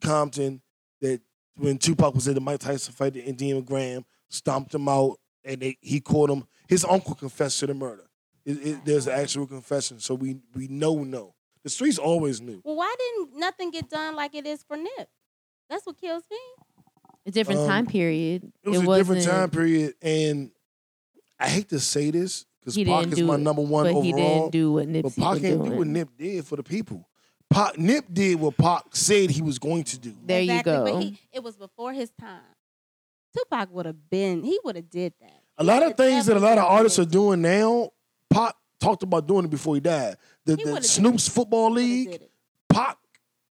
Compton. That when Tupac was at the Mike Tyson fight, the MGM Grand stomped him out, and they, he caught him. His uncle confessed to the murder. It, it, there's an actual confession, so we we know no. The streets always knew. Well, why didn't nothing get done like it is for Nip? That's what kills me. a different Um, time period. It was a different wasn't- time period, and I hate to say this because He Pac didn't is do my it, number one But he overall. didn't do what Nipsey But Pac was ain't do what Nip did for the people. Pac, Nip did what Pac said he was going to do. There you go. But he, it was before his time. Tupac would have been. He would have did that. A lot of things that a lot of artists are doing now, Pac talked about doing it before he died. The, He the Snoop's football league. Pac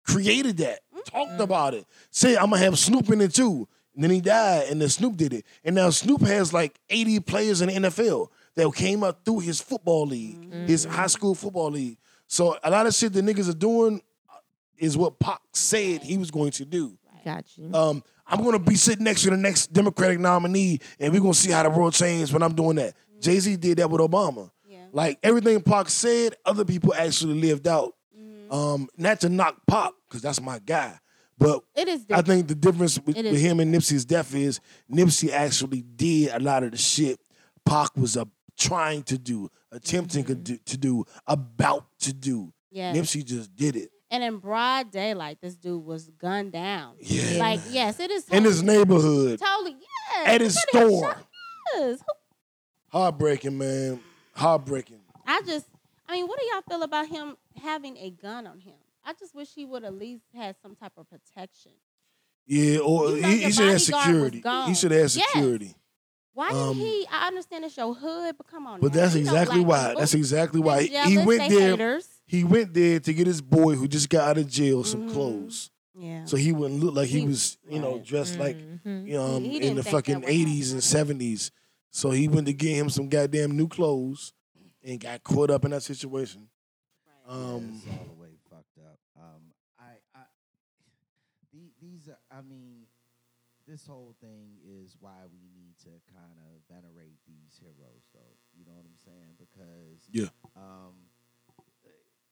created that, Mm-hmm. talked about it, said I'm gonna have Snoop in it too. And then he died, and then Snoop did it. And now Snoop has like 80 players in the NFL that came up through his football league, Mm-hmm. his high school football league. So a lot of shit that niggas are doing is what Pac said he was going to do. Got you. Um, I'm gonna be sitting next to the next Democratic nominee, and we're gonna see how the world changes when I'm doing that. Jay Z did that with Obama. Like everything Pac said, other people actually lived out. Mm-hmm. Um, not to knock Pac, because that's my guy. But It is. I think the difference with, with him and Nipsey's death is Nipsey actually did a lot of the shit Pac was uh, trying to do, attempting to, do, to do, about to do. yeah. Nipsey just did it. And in broad daylight, this dude was gunned down. Yeah. Like yes, it is. In his neighborhood, Totally. Yes. at his store. Yes. Heartbreaking, man. Heartbreaking. I just. I mean, what do y'all feel about him having a gun on him? I just wish he would at least had some type of protection. Yeah, or he, he should have security. He should have Yes. security. Why Um, didn't he? I understand it's your hood, but come on. But now. that's You know exactly black why. That's exactly why. they He, went there. haters. He went there to get his boy who just got out of jail some Mhm. clothes, Yeah. so he wouldn't look like he, He- was, you know, dressed like you know, He- he in the fucking eighties and seventies. So he went to get him some goddamn new clothes and got caught up in that situation. Yeah, Um, it's all the way fucked up. Um, I, I, the- these are, I mean, this whole thing is why we need to kind of venerate these heroes, though. You know what I'm saying? Because Yeah. um,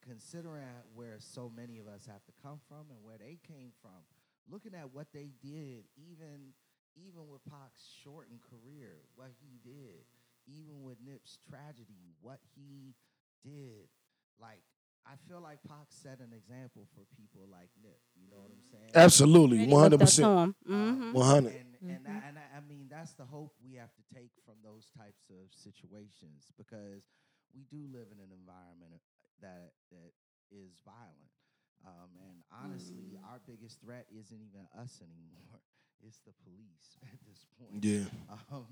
considering where so many of us have to come from and where they came from, looking at what they did, even even with Pac's shortened career, what he did, even with Nip's tragedy, what he did, like I feel like Pac set an example for people like Nip. You know what I'm saying? absolutely, Really one hundred looked up to percent, him. Um, Mhm. one hundred. And and, I, and I, I mean that's the hope we have to take from those types of situations because we do live in an environment that that is violent. Um, and honestly, Mm. our biggest threat isn't even us anymore; it's the police at this point. Yeah. Um,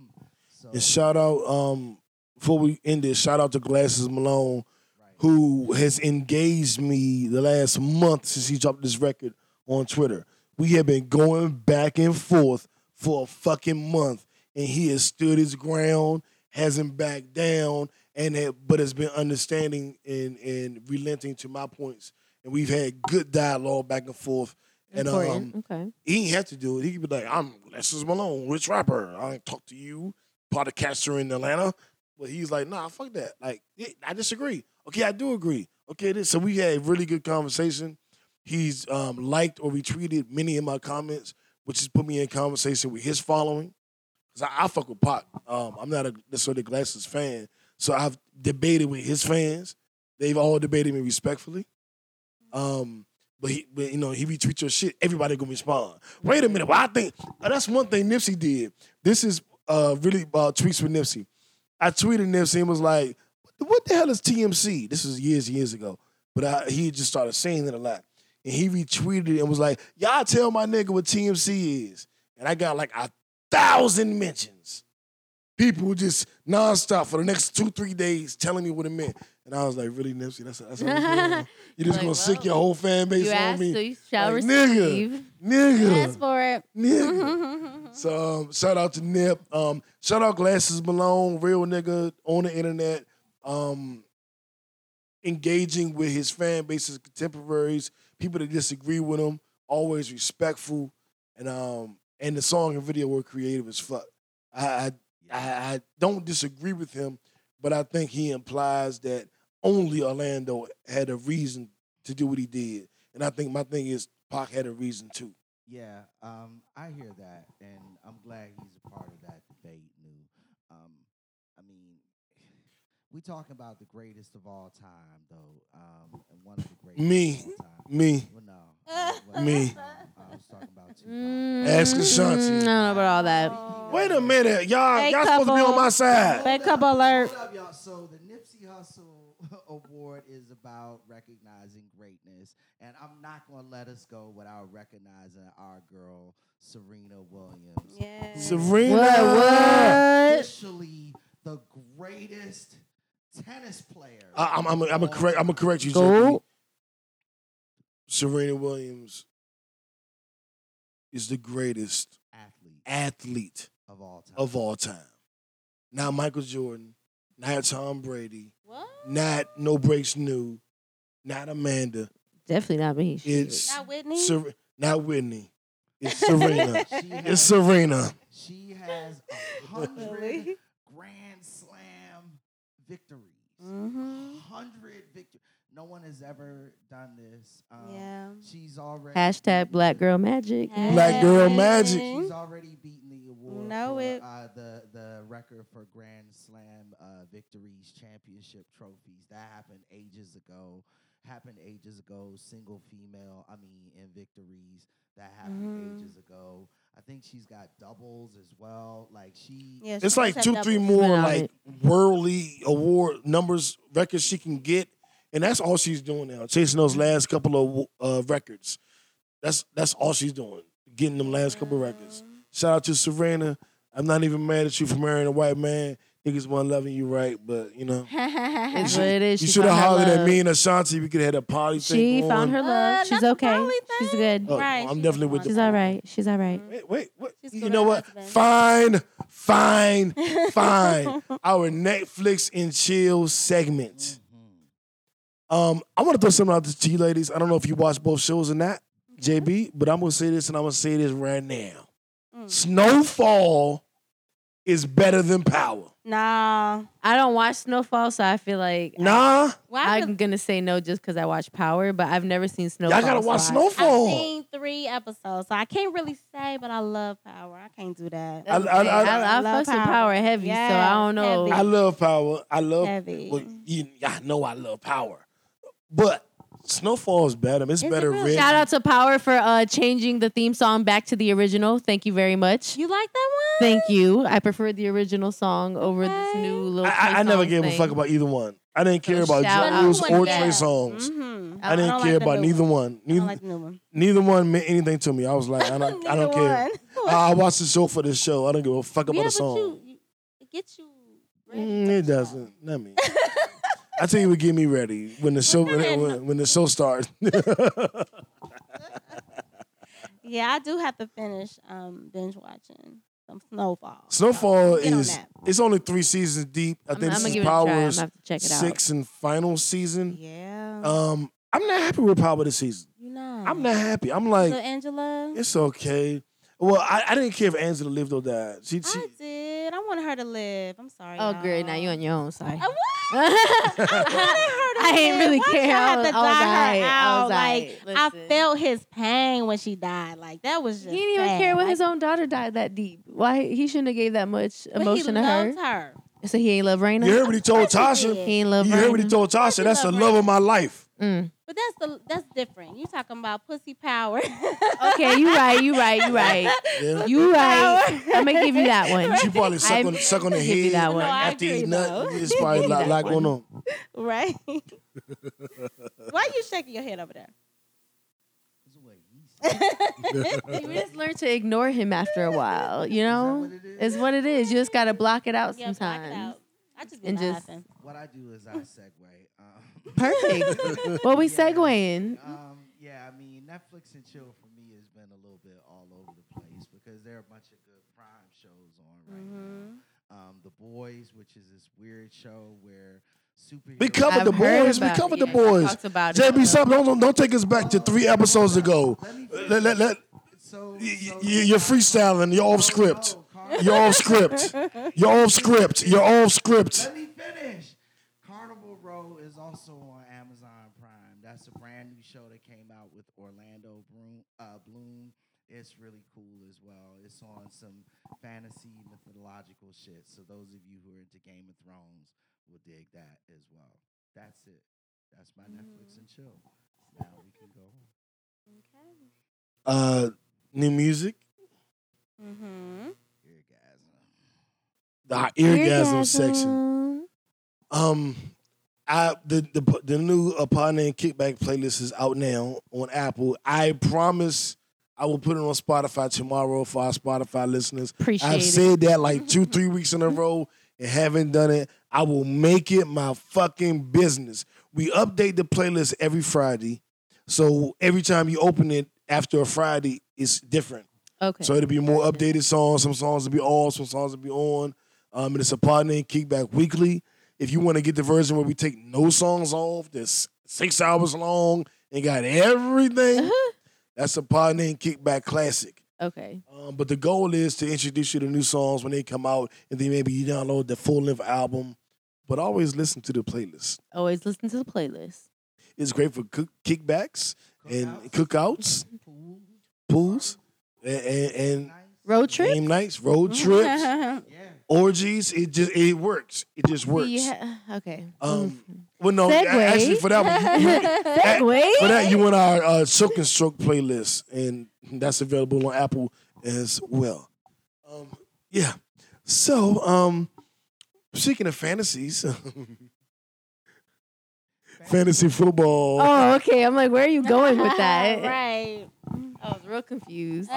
so And shout out, um, before we end this, shout out to Glasses Malone, right. who has engaged me the last month since he dropped this record on Twitter. We have been going back and forth for a fucking month, and he has stood his ground, hasn't backed down, and but has been understanding and and relenting to my points. And we've had good dialogue back and forth. And um, okay. he ain't have to do it. He could be like, I'm Glasses Malone, rich rapper. I ain't talk to you, podcaster in Atlanta. But he's like, nah, fuck that. Like, I disagree. Okay, I do agree. Okay, this, so we had a really good conversation. He's um, liked or retweeted many of my comments, which has put me in conversation with his following. Cause I, I fuck with Pac. Um, I'm not a necessarily Glasses fan, so I've debated with his fans They've all debated me respectfully. Um, but he, but you know, he retweets your shit. Everybody gonna respond. Wait a minute. Well, I think uh, that's one thing Nipsey did. This is uh really uh, tweets with Nipsey. I tweeted Nipsey and was like, "What the hell is TMC?" This was years years ago, but I, he just started saying it a lot. And he retweeted it and was like, "Y'all tell my nigga what TMC is." And I got like a thousand mentions. People just nonstop for the next two three days telling me what it meant. And I was like, "Really, Nipsey? That's that's how you doing? You just Like, gonna sick your whole fan base You on asked, me, so you shall Like, nigga. receive. nigga, Ask for it. nigga." So um, shout out to Nip. Um, shout out Glasses Malone, real nigga on the internet. Um, engaging with his fan base, his contemporaries, people that disagree with him, always respectful, and um, and the song and video were creative as fuck. I, I, I don't disagree with him, but I think he implies that only Orlando had a reason to do what he did, and I think my thing is Pac had a reason too. Yeah, um, I hear that, and I'm glad he's a part of that debate. New, um, I mean, we talking about the greatest of all time, though, um, and one of the greatest. Me. of all time. Me, Well, no, it. Me. I was talking about Tupac. Mm, Ask Ashanti. I don't know about all that. wait a minute, y'all Hey, y'all supposed to be on my side. Fake couple alert. Hold up, y'all. So the Nipsey Hussle Award is about recognizing greatness, and I'm not gonna let us go without recognizing our girl Serena Williams. Yeah. Serena. What? What? Officially the greatest tennis player. I, I'm I'm I'm a correct I'm gonna correct you, Go. JP. Serena Williams is the greatest athlete athlete of all time. of all time. Not Michael Jordan, not Tom Brady, What? not No Breaks New, not Amanda. Definitely not me. It's Not Whitney. Ser- not Whitney. It's Serena. She it's Serena. She has a hundred Grand Slam victories. Mm-hmm. Hundred victories. No one has ever done this. Um, Yeah. She's already Hashtag Black Girl Magic. Black Girl Magic. She's already beaten the award Know for it. Uh, the the record for Grand Slam uh, victories, championship trophies. That happened ages ago. Happened ages ago. Single female. I mean, in victories that happened Mhm. ages ago. I think she's got doubles as well. Like she. Yeah, It's like two, have three more like it. worldly award numbers records she can get, and that's all she's doing now. Chasing those last couple of uh, records. That's that's all she's doing. Getting them last couple of records. Shout out to Serena. I'm not even mad at you for marrying a white man. Niggas weren't loving you right, but you know. It's should- what it is. You She should have found her hollered at me and Ashanti. We could have had a party thing She found her going. love. Uh, She's that's a okay. poly She's good. Oh, Right, I'm she's definitely with the She's the all right. She's all right. Wait, wait, what? She's You good know what? husband. Fine, fine, fine. Our Netflix and chill segment. Um, I want to throw something out to you ladies. I don't know if you watch both shows or not, JB, but I'm gonna say this and I'm gonna say this right now. Mm. Snowfall is better than Power. Nah. I don't watch Snowfall, so I feel like Nah, Well, I I'm gonna say no just because I watch Power, but I've never seen Snowfall. y'all gotta watch so Snowfall. I've seen three episodes, so I can't really say, but I love Power. I can't do that. I- I- Okay, I- I, I, love fucks Power. Power heavy, so I don't know. heavy. I love Power. I love. Heavy. Well, you, I know I love Power, but Snowfall is better. It's Is it better. really? Shout out to Power for uh, changing the theme song back to the original. Thank you very much. You like that one? Thank you. I prefer the original song over this new little. I, I, I never Songz gave a fuck about either one. I didn't care So about shout Jules or that. Trey Songz. Mm-hmm. I didn't care about neither one. I Neither, don't like one. neither one meant anything to me. I was like, I don't, I don't care. one. I, I watched the show for the show. I don't give a fuck about yeah, the but song. you, you, it gets you. Mm, it doesn't. Not me. I tell you what, get me ready when the show when, when, when the show starts. Yeah, I do have to finish um, binge watching some Snowfall. Snowfall Get on is that. it's only three seasons deep. I think I'm this gonna is give it a try. I'm Power's gonna have to check it out. sixth and final season. Yeah. Um, I'm not happy with Power this season. you know. I'm not happy. I'm So like, Angela, it's okay. Well, I, I didn't care if Angela lived or died. She, she I did. I wanted her to live. I'm sorry. Oh, y'all. great. Now you on your own. Sorry. Uh, I, what? I I ain't really Why care. I have was, to I was die her aight. I was like aight. I felt his pain when she died. Like that was just. He didn't even sad. care when like, his own daughter died that deep. Why he shouldn't have gave that much but emotion he to her. loved her. So he ain't love Raina. You heard what he told Of course he Tasha? He ain't love You heard what he told Tasha? he That's the love love of my life. Mm. But that's the that's different. You talking about pussy power? Okay, you right. You right. You right. Yeah. You right. I'm gonna give you that one. She probably suck I'm- on, suck on the I'll you head that one. No, after agree, eating nut. It's probably a lot, lot one. going on. right. Why are you shaking your head over there? That's the way. You just learn to ignore him after a while. You know, what it is? it's what it is. You just gotta block it out Yeah, block it sometimes. out. I just be And just- What I do is I segue. Perfect. well, we Yeah. segueing? Um, yeah, I mean, Netflix and chill for me has been a little bit all over the place because there are a bunch of good prime shows on right Mm-hmm. now. Um, the Boys, which is this weird show where super. We covered the I've boys. We about covered it. the Yeah, boys. talked about it. JB, stop. Don't, don't take us back to three episodes ago. Let me Let, let, let, So, y- so y- you're freestyling. You're off script. No, Carnival- You're off script. You're off script. You're off script. Let me finish. Carnival Row is also on Amazon Prime. That's a brand new show that came out with Orlando Bloom. Uh, Bloom. It's really cool as well. It's on some fantasy mythological shit. So those of you who are into Game of Thrones will dig that as well. That's it. That's my Netflix and chill. Now we can go. Okay. Uh, new music. Mm-hmm. Orgasm. The eargasm section. Um, I the the the new Upon and Kickback playlist is out now on Apple. I promise I will put it on Spotify tomorrow for our Spotify listeners. Appreciate I've it. said that like two, three weeks in a row and haven't done it. I will make it my fucking business. We update the playlist every Friday. So every time you open it after a Friday, it's different. Okay. So it'll be more updated songs. Some songs will be off, some songs will be on. Um, and it's a partner and kickback weekly. If you want to get the version where we take no songs off, that's six hours long and got everything, that's a partner and kickback classic. okay. Um, but the goal is to introduce you to new songs when they come out, and then maybe you download the full length album. But always listen to the playlist. Always listen to the playlist. It's great for cook- kickbacks and cookouts, Cookouts. Pools, and, and, and Road trip. game nights, road trips. Orgies. It just it works. It just works. Yeah. Okay. Um, well, no, Segue. a- actually for that one, you, you- for that you want our uh, Soak and Stroke playlist, and that's available on Apple as well. Um, yeah. So, um, speaking of fantasies, fantasy football. Oh, okay. I'm like, where are you going with that? right. I was real confused.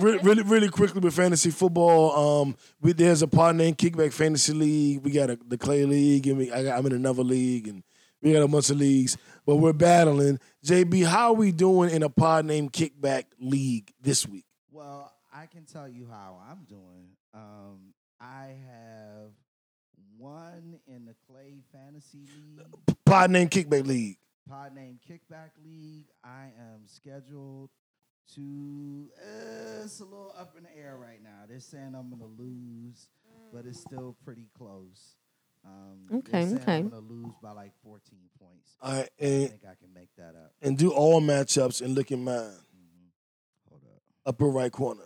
Really, really, really quickly with fantasy football. Um, we, there's a partner in Kickback Fantasy League. We got a, the Clay League, and we, I got, I'm in another league, and we got a bunch of leagues. But we're battling. JB, how are we doing in a pod named Kickback League this week? Well, I can tell you how I'm doing. Um, I have one in the Clay Fantasy League, Pod Name Kickback League. pod Name Kickback League. I am scheduled to. Uh, it's a little up in the air right now. They're saying I'm gonna lose, but it's still pretty close. Um, Okay, okay. I'm gonna lose by like 14 points. All right, I and, think I can make that up. and do all matchups and look at mine, hmm Hold up. upper right corner.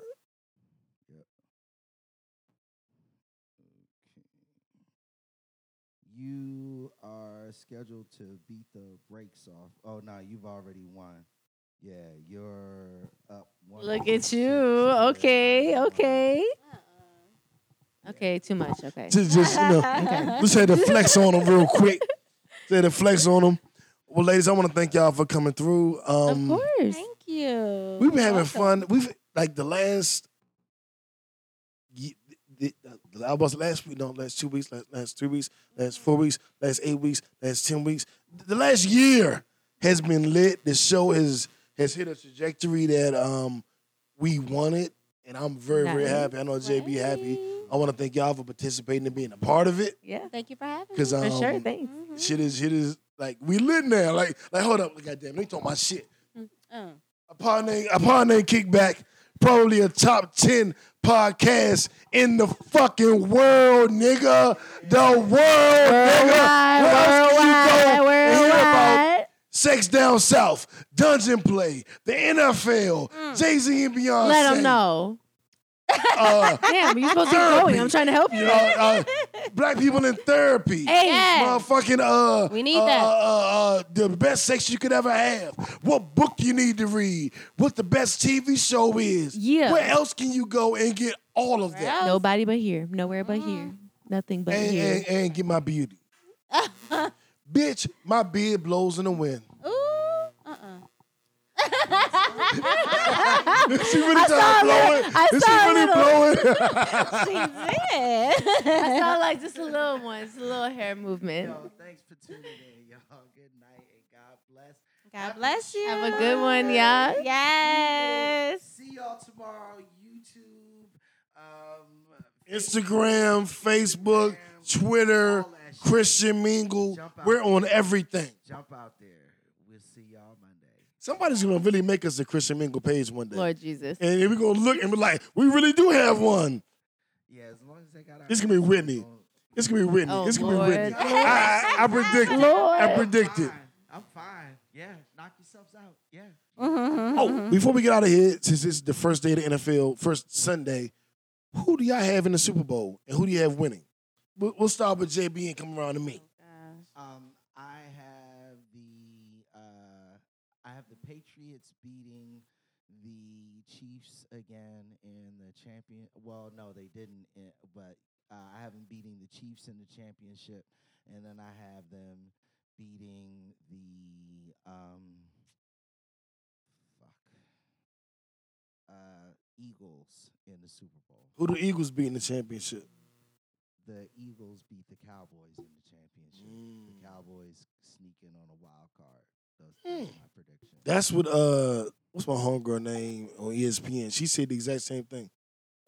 You are scheduled to beat the brakes off. Oh no, you've already won. Yeah, you're up. One Look point at you. Okay. Okay. Okay. Too much. Okay. Just, just you know, okay. just had to flex on them real quick. Just had to flex on them. Well, ladies, I want to thank y'all for coming through. Um, of course. Thank you. We've been having Welcome. fun. We've like the last. ye- The, the, I was last week, no, last two weeks, last, last three weeks, last four weeks, last eight weeks, last ten weeks. The last year has been lit. The show has has hit a trajectory that um we wanted, and I'm very very happy. I know JB happy. I want to thank y'all for participating and being a part of it Yeah. Thank you for having me. because um, For sure. Thanks. shit is shit is like we lit now. Like like hold up, goddamn, let me talk my shit. Uh, Upon name, upon name kickback, probably a top 10 podcast in the fucking world, nigga. The world, nigga. Worldwide. Where else can you go and hear about Sex Down South, Dungeon Play, the NFL, mm. Jay Z and Beyonce. Let them know. Uh, Damn, you're supposed to be going. I'm trying to help you. uh, uh, black people in therapy. Hey, Yeah. Motherfucking uh, We need uh, that. Uh, uh, uh, the best sex you could ever have. What book you need to read. What the best TV show is. Yeah. Where else can you go and get all of that nobody but here. Nowhere but here. Nothing but and, here. and, and get my beauty? Bitch, my beard blows in the wind. Ooh. Uh-uh. Is she really trying to blow it? I Is saw a she really little- blowing? She did. I saw like just a little one, just a little hair movement. Yo, thanks for tuning in, y'all. Good night and God bless. God bless you. Have a good one, y'all. Yes. See y'all tomorrow. YouTube, um, Instagram, Facebook, Twitter, all that shit. Christian Mingle. We're on everything. Jump out there. We'll see y'all Monday. Somebody's gonna really make us a Christian Mingle page one day. Lord Jesus. And we're gonna look and be like, we really do have one. Yeah, as long as they got. our It's gonna be Whitney. on- It's gonna be Whitney. Oh, it's gonna Lord. be Whitney. I, I, I predict it. Lord. I predict it. I'm fine. Yeah, knock yourselves out. Yeah. Mm-hmm. Oh, before we get out of here, since it's the first day of the NFL, first Sunday, who do y'all have in the Super Bowl and who do you have winning? We'll, we'll start with JB and come around to me. Um, I have the uh, I have the Patriots beating the Chiefs again in the champion. Well, no, they didn't, but uh, I have them beating the Chiefs in the championship, and then I have them beating the um, fuck, uh, Eagles in the Super Bowl. Who the Eagles beat in the championship? The Eagles beat the Cowboys in the championship. The Cowboys sneak in on a wild card. Those that's Hmm. my prediction. That's what uh what's my homegirl name on ESPN? She said the exact same thing.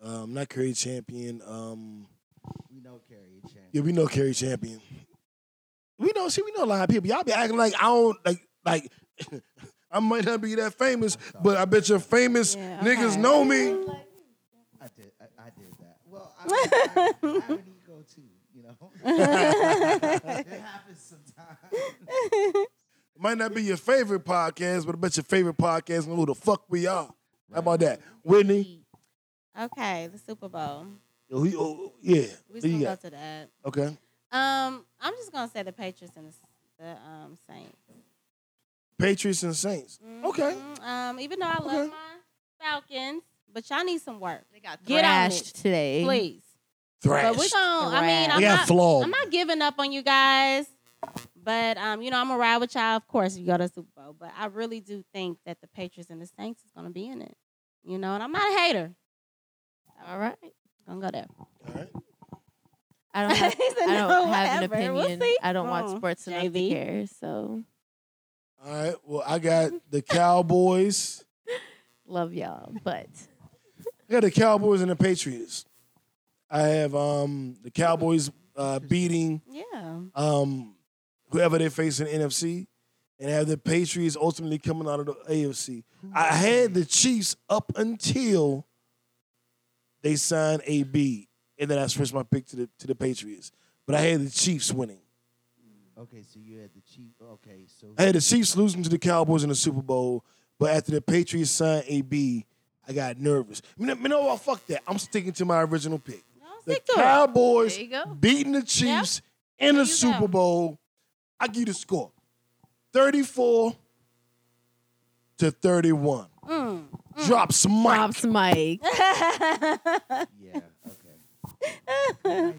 Um, not Cari Champion. Um, we know Cari Champion. yeah, we know Cari Champion. We know, see, we know a lot of people. Y'all be acting like I don't like like. I might not be that famous, but I bet your famous Yeah, niggas know me. I did. I, I did that. Well, I, I, I, I have an ego too. You know, it happens sometimes. Might not be your favorite podcast, but I bet your favorite podcast know who the fuck we are. How about that, Whitney? Okay, the Super Bowl. Yo, who- oh, yeah, We who just you gonna got? go to that. Okay, Um, I'm just gonna say the Patriots and the, the um Saints. Patriots and Saints. Okay, Mhm. Um, even though I love Okay. my Falcons, but y'all need some work, They got Get on thrashed it, today. please. thrash. But we gonna. I mean, I'm not. flawed. I'm not giving up on you guys. But um, you know, I'm gonna ride with y'all, of course, if you go to the Super Bowl. But I really do think that the Patriots and the Saints is gonna be in it. You know, and I'm not a hater. All right. Gonna go there. All right. I don't have, He said, I don't "No, have an whatever. We'll opinion. see." I don't watch sports enough to care. So All right. Well, I got the Cowboys. love y'all, but I got the Cowboys and the Patriots. I have um the Cowboys uh, beating Yeah. um whoever they face in the NFC, and have the Patriots ultimately coming out of the AFC. I had the Chiefs up until they signed AB, and then I switched my pick to the to the Patriots. But I had the Chiefs winning. Okay, so you had the Chiefs. Okay, so I had the Chiefs losing to the Cowboys in the Super Bowl, but after the Patriots signed AB, I got nervous. You know, you know what? Fuck that. I'm sticking to my original pick. No, The stick to it. Cowboys There you go. beating the Chiefs in the Super go. Bowl. I give you the score: 34 to 31. Mm. Drops Mike. props, Mike. yeah, okay. Nice thing, God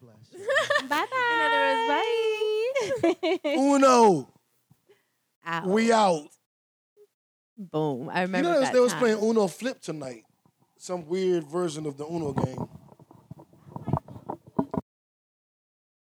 bless you. Bye bye. Uno, Out. we out. Boom. I remember. You remember know that they was playing Uno Flip tonight. Some weird version of the Uno game.